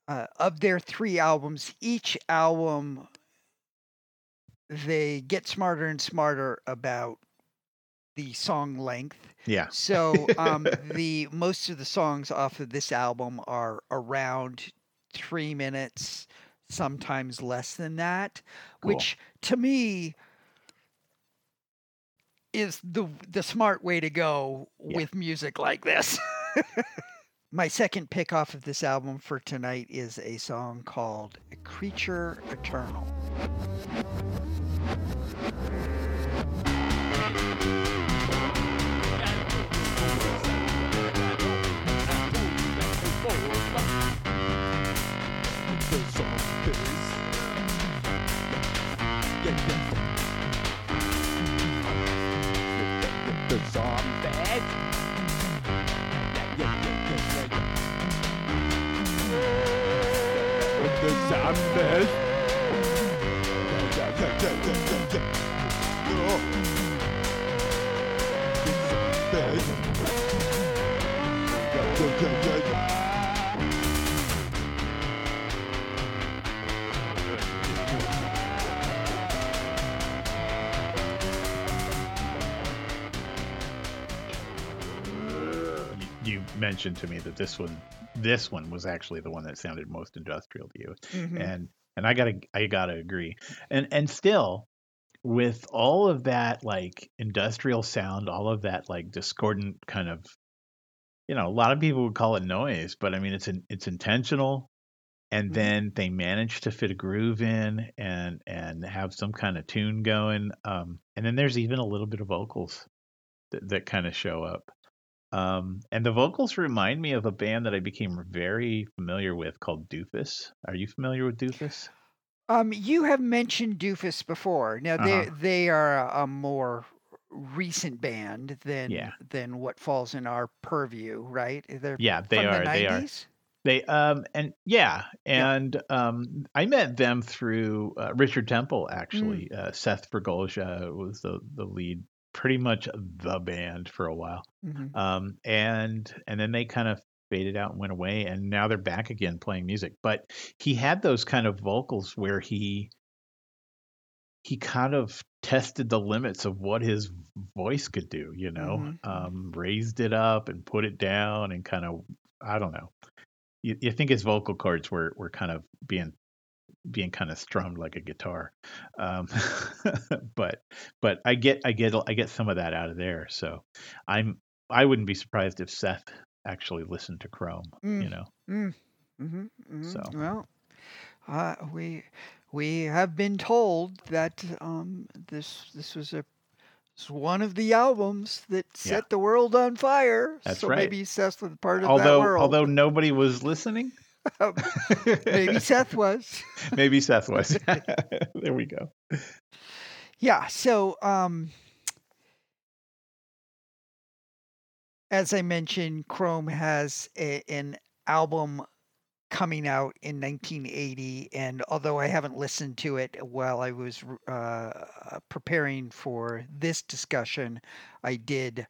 uh, of their three albums, each album they get smarter and smarter about the song length. yeah. So um, the most of the songs off of this album are around three minutes, sometimes less than that, Cool. which to me is the the smart way to go Yeah. with music like this. My second pick off of this album for tonight is a song called Creature Eternal. You, you mentioned to me that this one this one was actually the one that sounded most industrial to you, Mhm. and and I gotta I gotta agree, and and still with all of that like industrial sound, all of that like discordant kind of, you know, a lot of people would call it noise, but I mean it's in, it's intentional, and Mhm. then they manage to fit a groove in and and have some kind of tune going, um, and then there's even a little bit of vocals that, that kind of show up. Um, and the vocals remind me of a band that I became very familiar with called Doofus. Are you familiar with Doofus? Um, you have mentioned Doofus before. Now they Uh-huh. they are a, a more recent band than Yeah. than what falls in our purview, right? They're Yeah, they are. The They are. 90s? They um and yeah, Yeah. and um I met them through uh, Richard Temple Mm. actually. Uh, Seth Vergolja was the the lead, pretty much the band for a while. Mhm. Um and and then they kind of faded out and went away and now they're back again playing music. But he had those kind of vocals where he he kind of tested the limits of what his voice could do, you know. Mhm. Um raised it up and put it down and kind of I don't know you, you think his vocal cords were were kind of being being kind of strummed like a guitar um but but i get i get i get some of that out of there so i'm i wouldn't be surprised if seth actually listened to chrome you Mm. know Mm. hmm hmm So. Well, uh, we we have been told that um, this this was a it's one of the albums that Yeah. set the world on fire. That's so right. maybe Seth was part of that although world. although nobody was listening maybe Seth was. maybe seth was there we go Yeah. So, um, as I mentioned, Chrome has a, an album coming out in 1980, and although I haven't listened to it while I was uh, preparing for this discussion, I did.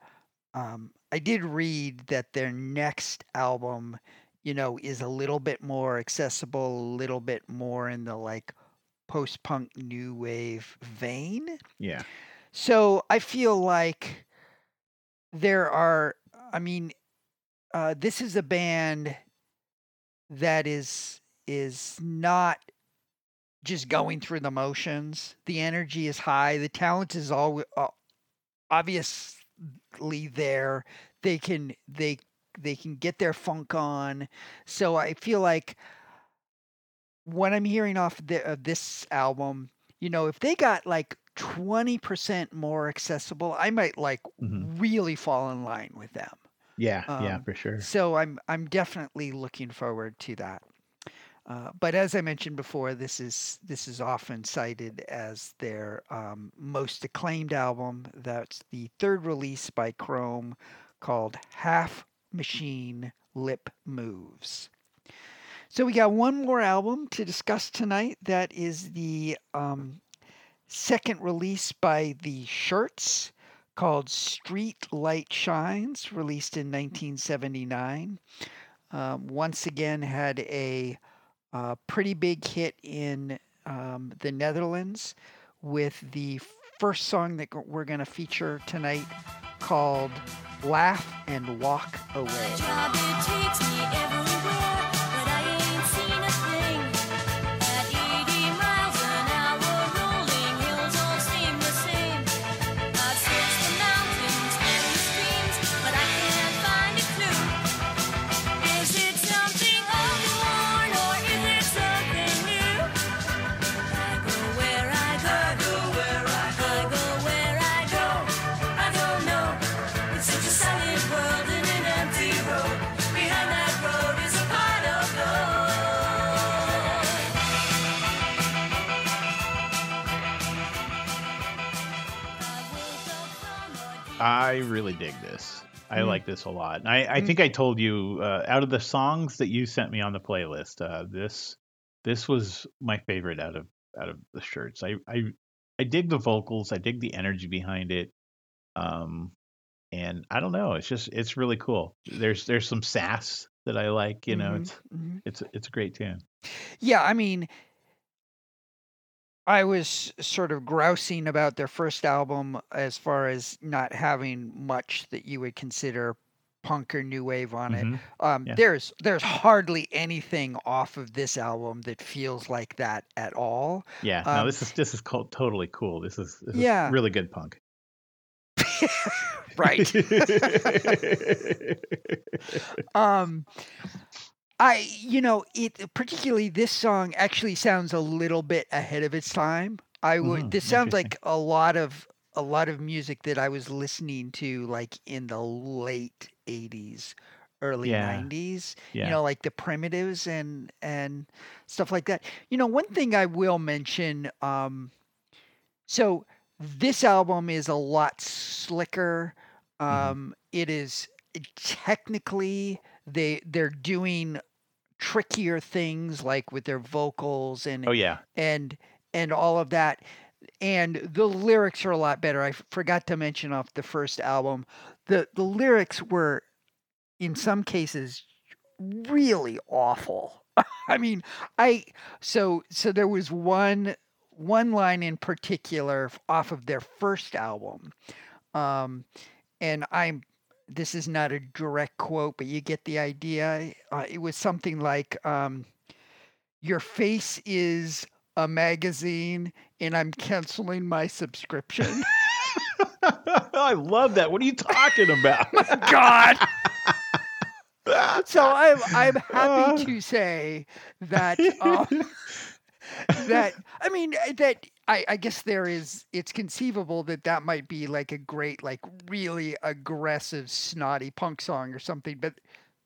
Um, I did read that their next album, you know, is a little bit more accessible, a little bit more in the like post-punk new wave vein. yeah So I feel like there are, I mean, uh, this is a band that is is not just going through the motions. The energy is high. The talent is all uh, obviously there. They can they they can get their funk on. So I feel like what I'm hearing off the, of this album, you know, if they got like 20% more accessible, I might like Mhm. really fall in line with them. yeah yeah Um, for sure So I'm I'm definitely looking forward to that. Uh, but as I mentioned before, this is this is often cited as their um, most acclaimed album. That's the third release by Chrome, called Half Machine Lip Moves. So we got one more album to discuss tonight. That is the um, second release by the Shirts called Street Light Shines, released in 1979. Um, once again, had a uh, pretty big hit in um, the Netherlands with the first song that we're going to feature tonight called Laugh and Walk Away. I really dig this. I Mm. like this a lot. And I, I Mm. think I told you uh, out of the songs that you sent me on the playlist, uh, this this was my favorite out of out of the shirts. I I I dig the vocals. I dig the energy behind it. Um, and I don't know. It's just it's really cool. There's there's some sass that I like. You know, Mhm, it's mhm. it's it's a great tune. Yeah, I mean, I was sort of grousing about their first album as far as not having much that you would consider punk or new wave on it. Mhm. Um, Yeah. There's there's hardly anything off of this album that feels like that at all. Yeah, no, Um, this is this is called totally cool. This is, this Yeah. is really good punk. Right. um i you know it particularly this song actually sounds a little bit ahead of its time i would Mhm, this sounds like a lot of a lot of music that i was listening to like in the late 80s early Yeah. 90s yeah. you know like the primitives and and stuff like that you know one thing i will mention um so this album is a lot slicker Mm-hmm. um it is technically they they're doing trickier things like with their vocals and oh yeah. and and all of that and the lyrics are a lot better i forgot to mention off the first album the the lyrics were in some cases really awful i mean i so so there was one one line in particular off of their first album um and i'm this is not a direct quote but you get the idea uh, it was something like um your face is a magazine and I'm canceling my subscription. I love that. What are you talking about? God. so I'm I'm Uh. happy to say that um, that I mean uh, that I, I guess there is it's conceivable that that might be like a great like really aggressive snotty punk song or something but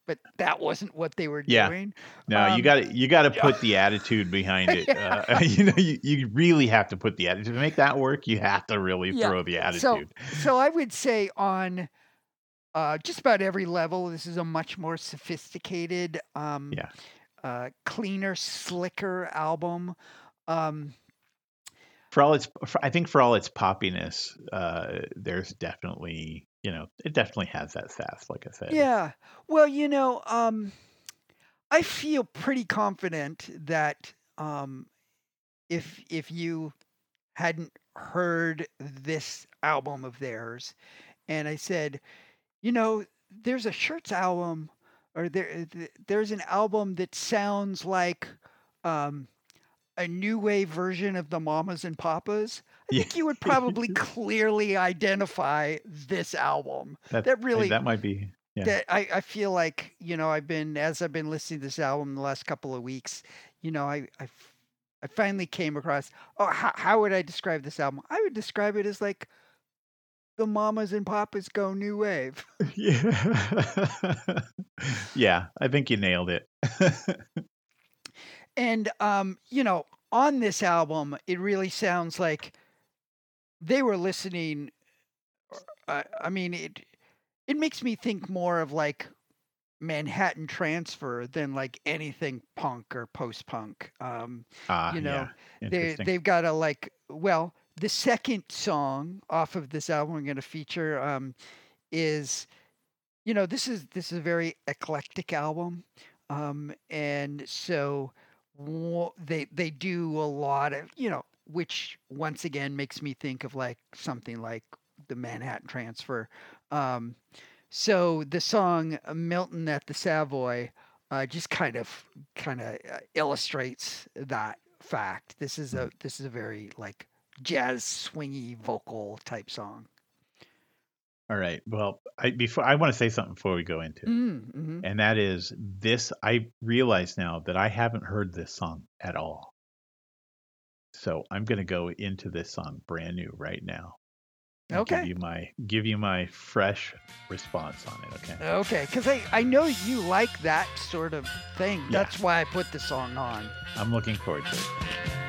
but that wasn't what they were Yeah. doing. No, you Um, got to you got to put the attitude behind it. Uh, you know, you, you really have to put the attitude to make that work. You have to really Yeah, throw the So attitude. so I would say on uh, just about every level, this is a much more sophisticated, um, Yeah. uh, cleaner, slicker album. Um, for all its, for, I think for all its poppiness, uh, there's definitely you know it definitely has that sass. Like I said. yeah. Well, you know, um, I feel pretty confident that um, if if you hadn't heard this album of theirs, and I said, you know, there's a Shirts album, or there there's an album that sounds like um, a new wave version of the Mamas and Papas. I Yeah. think you would probably clearly identify this album. that, that really- that might be. Yeah. That I, I feel like you know I've been as I've been listening to this album the last couple of weeks. You know i i, I finally came across. Oh, how, how would I describe this album? I would describe it as like the Mamas and Papas go new wave. yeah. yeah, I think you nailed it. And um, you know, on this album, it really sounds like they were listening. I, I mean, it it makes me think more of like Manhattan Transfer than like anything punk or post punk. Um, Ah, You know, yeah. they they've got a like well, the second song off of this album I'm going to feature um, is, you know, this is this is a very eclectic album, um, and so they they do a lot of you know, which once again makes me think of like something like the Manhattan Transfer. Um, so the song uh, Milton at the Savoy uh, just kind of kind of uh, illustrates that fact. This is a this is a very like jazz swingy vocal type song. All right. Well, I before I want to say something before we go into, it, Mm, hmm and that is this. I realize now that I haven't heard this song at all. So I'm going to go into this song brand new right now. Okay. Give you my give you my fresh response on it. Okay. Okay, because I, I know you like that sort of thing. Yeah. That's why I put the song on. I'm looking forward to it.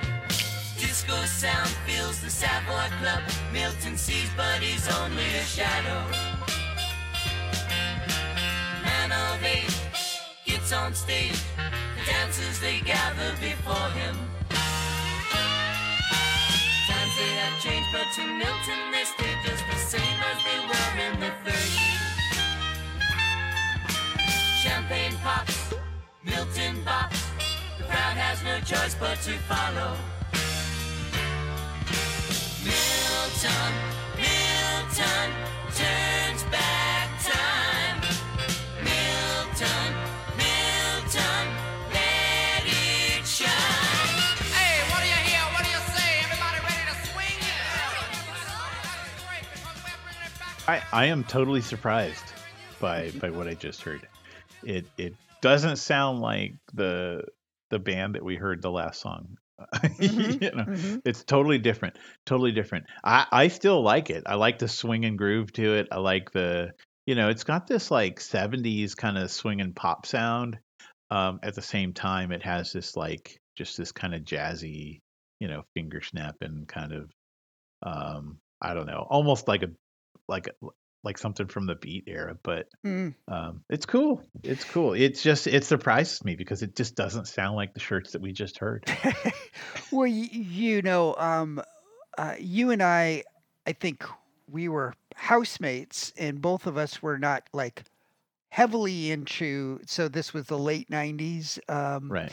Disco sound fills the Savoy Club. Milton sees, but he's only a shadow. Man of age gets on stage. The dancers they gather before him. Times they have changed, but to Milton they stay just the same as they were in the 30s. Champagne pops, Milton bops. The crowd has no choice but to follow. Milton, Milton turns back time. Milton, Milton, let it shine. Hey, what do you hear? What do you say? Everybody ready to swing? I, I am totally surprised by by what I just heard. It it doesn't sound like the the band that we heard the last song Mhm, you know, mhm. it's totally different, totally different. I I still like it. I like the swing and groove to it. I like the you know, it's got this like 70s kind of swing and pop sound. Um, at the same time, it has this like just this kind of jazzy, you know, finger snapping kind of um I don't know, almost like a like a, like something from the beat era, but Mm. um it's cool. It's cool. It's just it surprises me because it just doesn't sound like the shirts that we just heard. well, you, you know, um, uh, you and I, I think we were housemates, and both of us were not like heavily into. So this was the late '90s. Um, Right.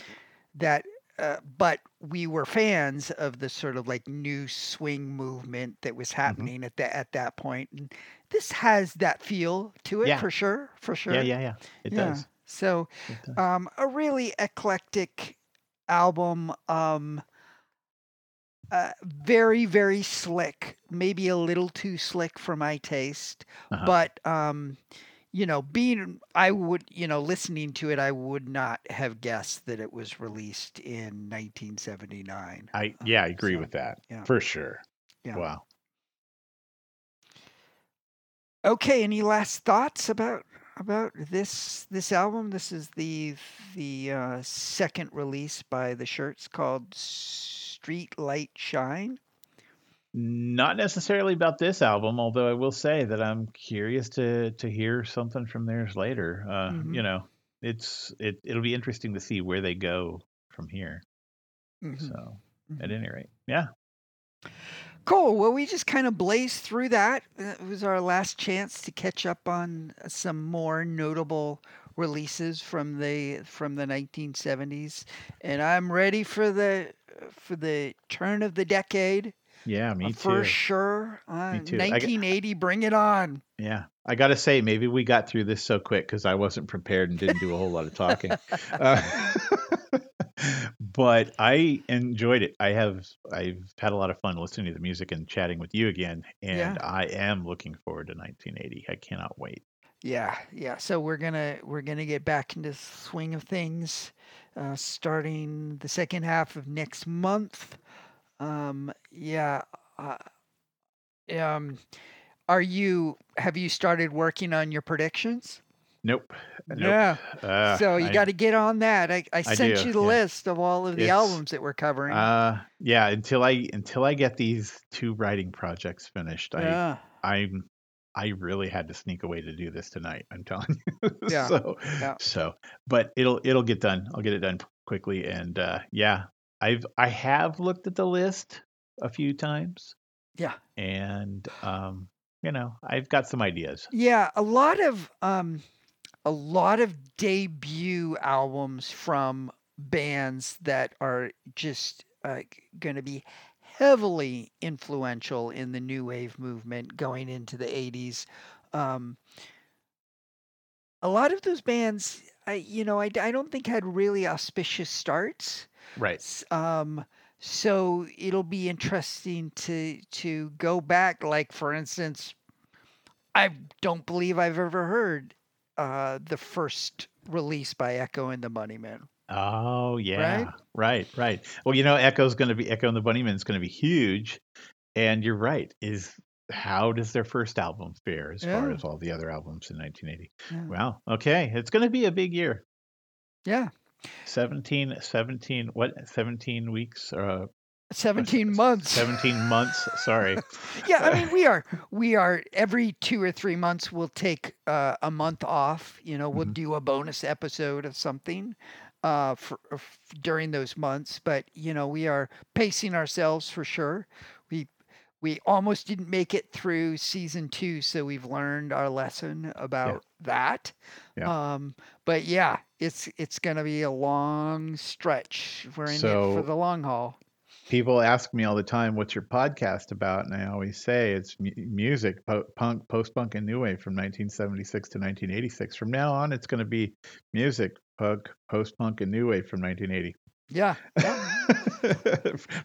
That, uh, but we were fans of the sort of like new swing movement that was happening at that at that point, and this has that feel to it Yeah. for sure. For sure. Yeah, yeah, yeah. It Yeah. does. So, It does. um, a really eclectic album. Um, uh, very, very slick. Maybe a little too slick for my taste, Uh-huh. but um, you know, being I would, you know, listening to it, I would not have guessed that it was released in 1979. I yeah, I agree so, with that. yeah. For sure. Yeah. Wow. Okay, any last thoughts about about this this album? This is the the uh, second release by the Shirts called Street Light Shine. Not necessarily about this album, although I will say that I'm curious to to hear something from theirs later. Uh, Mhm. you know, it's it it'll be interesting to see where they go from here. Mhm. So, Mhm. at any rate, yeah. Cool. Well, we just kind of blazed through that. It was our last chance to catch up on some more notable releases from the from the 1970s, and I'm ready for the for the turn of the decade. Yeah, me uh, too. for sure. Uh, Me too. I g- 1980, bring it on. Yeah, I got to say, maybe we got through this so quick because I wasn't prepared and didn't do a whole lot of talking. Uh, but I enjoyed it. I have I've had a lot of fun listening to the music and chatting with you again, and Yeah. I am looking forward to 1980. I cannot wait. Yeah, yeah. So we're gonna we're gonna get back into the swing of things, uh, starting the second half of next month. Um, yeah. Uh, um, are you? Have you started working on your predictions? Nope. nope. Yeah. Uh, so you got to get on that. I, I I sent do, you the yeah. list of all of the It's- albums that we're covering. Uh, yeah. Until I until I get these two writing projects finished, I. I'm I really had to sneak away to do this tonight. I'm telling you. Yeah, so yeah. so, but it'll it'll get done. I'll get it done quickly. And uh, yeah, I've I have looked at the list a few times, Yeah. and um, you know, I've got some ideas. Yeah, a lot of um a lot of debut albums from bands that are just uh, going to be heavily influential in the new wave movement going into the 80s. Um a lot of those bands I you know I, I don't think had really auspicious starts. Right. Um, so it'll be interesting to to go back. Like for instance, I don't believe I've ever heard uh, the first release by Echo and the Bunnymen. Oh yeah. Right. Right. Well, you know, Echo's going to be Echo and the Bunnymen's going to be huge, and you're right. Is how does their first album fare as far as all the other albums in 1980? Yeah. Wow. Okay, it's going to be a big year. Yeah, 17, 17, what? 17 weeks? Uh, seventeen months. 17 months. Sorry. yeah, I mean we are we are every two or three months we'll take uh, a month off. You know, we'll Mhm. do a bonus episode of something uh, for, f during those months. But you know, we are pacing ourselves for sure. We we almost didn't make it through season two, so we've learned our lesson about that. Yeah. Um, but yeah, it's it's gonna be a long stretch. We're in it for the long haul. People ask me all the time, what's your podcast about? And I always say it's mu- music, po- punk, post punk, and new wave from 1976 to 1986. From now on, it's going to be music, punk, post punk, and new wave from 1980 Yeah.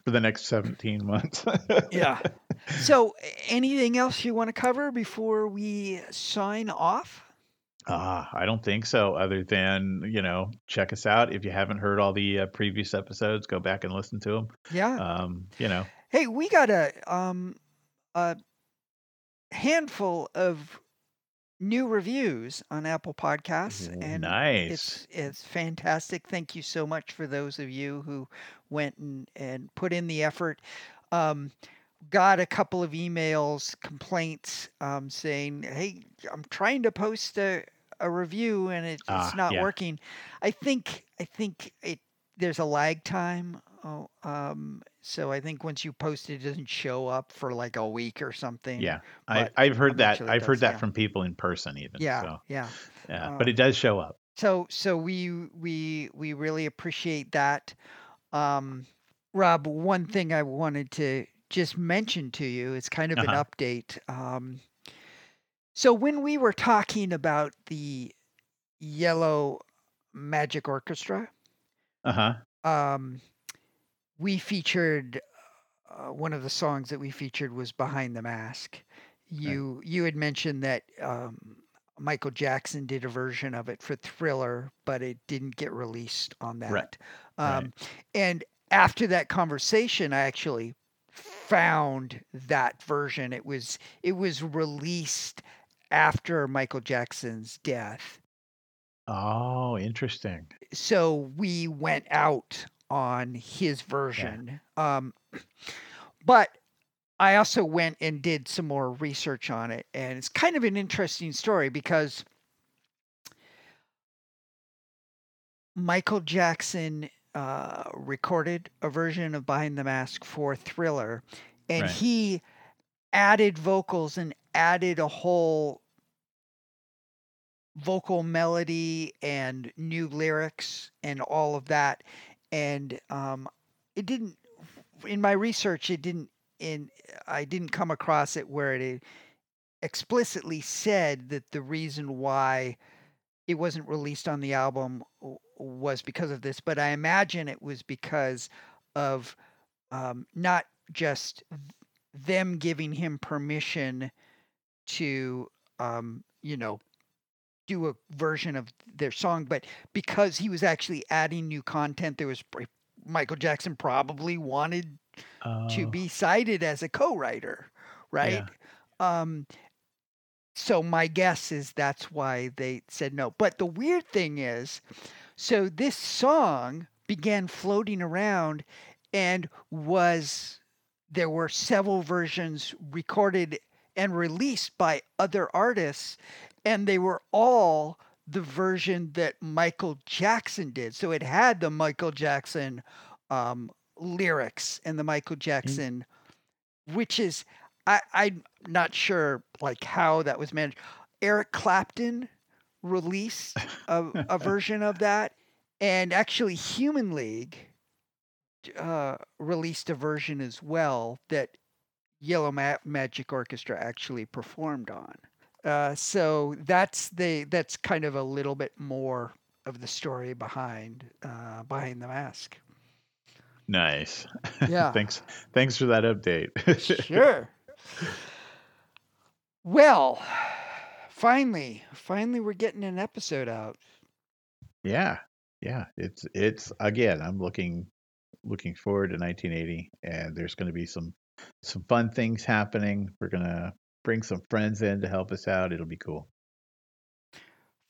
for the next 17 months. yeah So, anything else you want to cover before we sign off? Ah, I don't think so. Other than you know, check us out if you haven't heard all the uh, previous episodes. Go back and listen to them. Yeah. Um, you know, Hey, we got a um a handful of new reviews on Apple Podcasts, and nice. it's it's fantastic. Thank you so much for those of you who went and and put in the effort. Um, got a couple of emails, complaints, um, saying, "Hey, I'm trying to post a a review and it, it's Ah, not yeah. working." I think I think it there's a lag time. Oh, um, so I think once you post it, it doesn't show up for like a week or something. yeah, I, but I've heard that. it I've heard that yeah. from people in person, even. Yeah, So, yeah. yeah, but Um, it does show up. So so we we we really appreciate that. Um, Rob, one thing I wanted to just mention to you, it's kind of Uh-huh. an update. Um, so when we were talking about the Yellow Magic Orchestra, Uh huh. um, we featured uh, one of the songs that we featured was "Behind the Mask." You you had mentioned that um, Michael Jackson did a version of it for Thriller, but it didn't get released on that. Right, Um, And after that conversation, I actually found that version. It was it was released after Michael Jackson's death Oh, interesting. so we went out on his version. Um, but I also went and did some more research on it, and it's kind of an interesting story because Michael Jackson uh, recorded a version of Behind the Mask for Thriller, and Right. he added vocals and added a whole vocal melody and new lyrics and all of that and um it didn't in my research it didn't in i didn't come across it where it explicitly said that the reason why it wasn't released on the album was because of this but i imagine it was because of um not just them giving him permission to um you know do a version of their song but because he was actually adding new content there was michael jackson probably wanted to Oh, be cited as a co-writer right? Um so my guess is that's why they said no. But the weird thing is so this song began floating around and was there were several versions recorded and released by other artists and they were all the version that Michael Jackson did. So it had the Michael Jackson um, lyrics and the Michael Jackson, which is I, I'm not sure like how that was managed. Eric Clapton released a, a version of that, and actually Human League uh, released a version as well that Yellow Ma- Magic Orchestra actually performed on. Uh, so that's the that's kind of a little bit more of the story behind uh, behind the mask. nice. Yeah. thanks. Thanks for that update. Sure. well, finally, finally, we're getting an episode out. yeah, yeah. It's it's again. I'm looking looking forward to 1980, and there's going to be some some fun things happening. We're gonna bring some friends in to help us out. It'll be cool.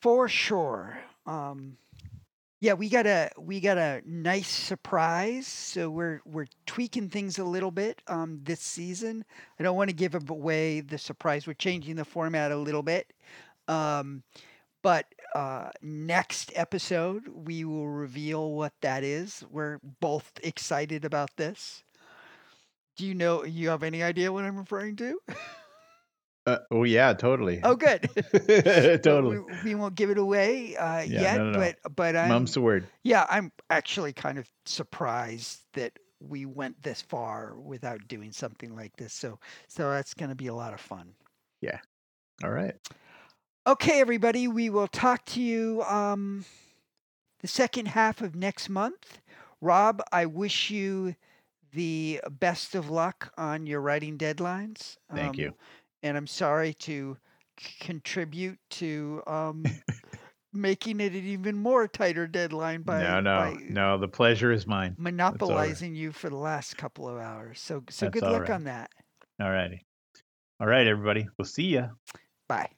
For sure. Um yeah, we got a we got a nice surprise. So we're we're tweaking things a little bit um this season. I don't want to give away the surprise. We're changing the format a little bit. Um but uh next episode we will reveal what that is. We're both excited about this. Do you know you have any idea what I'm referring to? Uh, oh yeah, totally. Oh good. totally. We, we won't give it away uh, Yeah, yet, no, no, no. but but I'm Mum's the word. yeah, I'm actually kind of surprised that we went this far without doing something like this. So so that's going to be a lot of fun. Yeah. All right. Okay, everybody, we will talk to you um, the second half of next month. Rob, I wish you the best of luck on your writing deadlines. Thank um, you. And I'm sorry to c- contribute to um, making it an even more tighter deadline by, no, no, by no. The pleasure is mine. monopolizing you for the last couple of hours. So so That's good luck right. on that. All righty. All right, everybody. We'll see ya. Bye.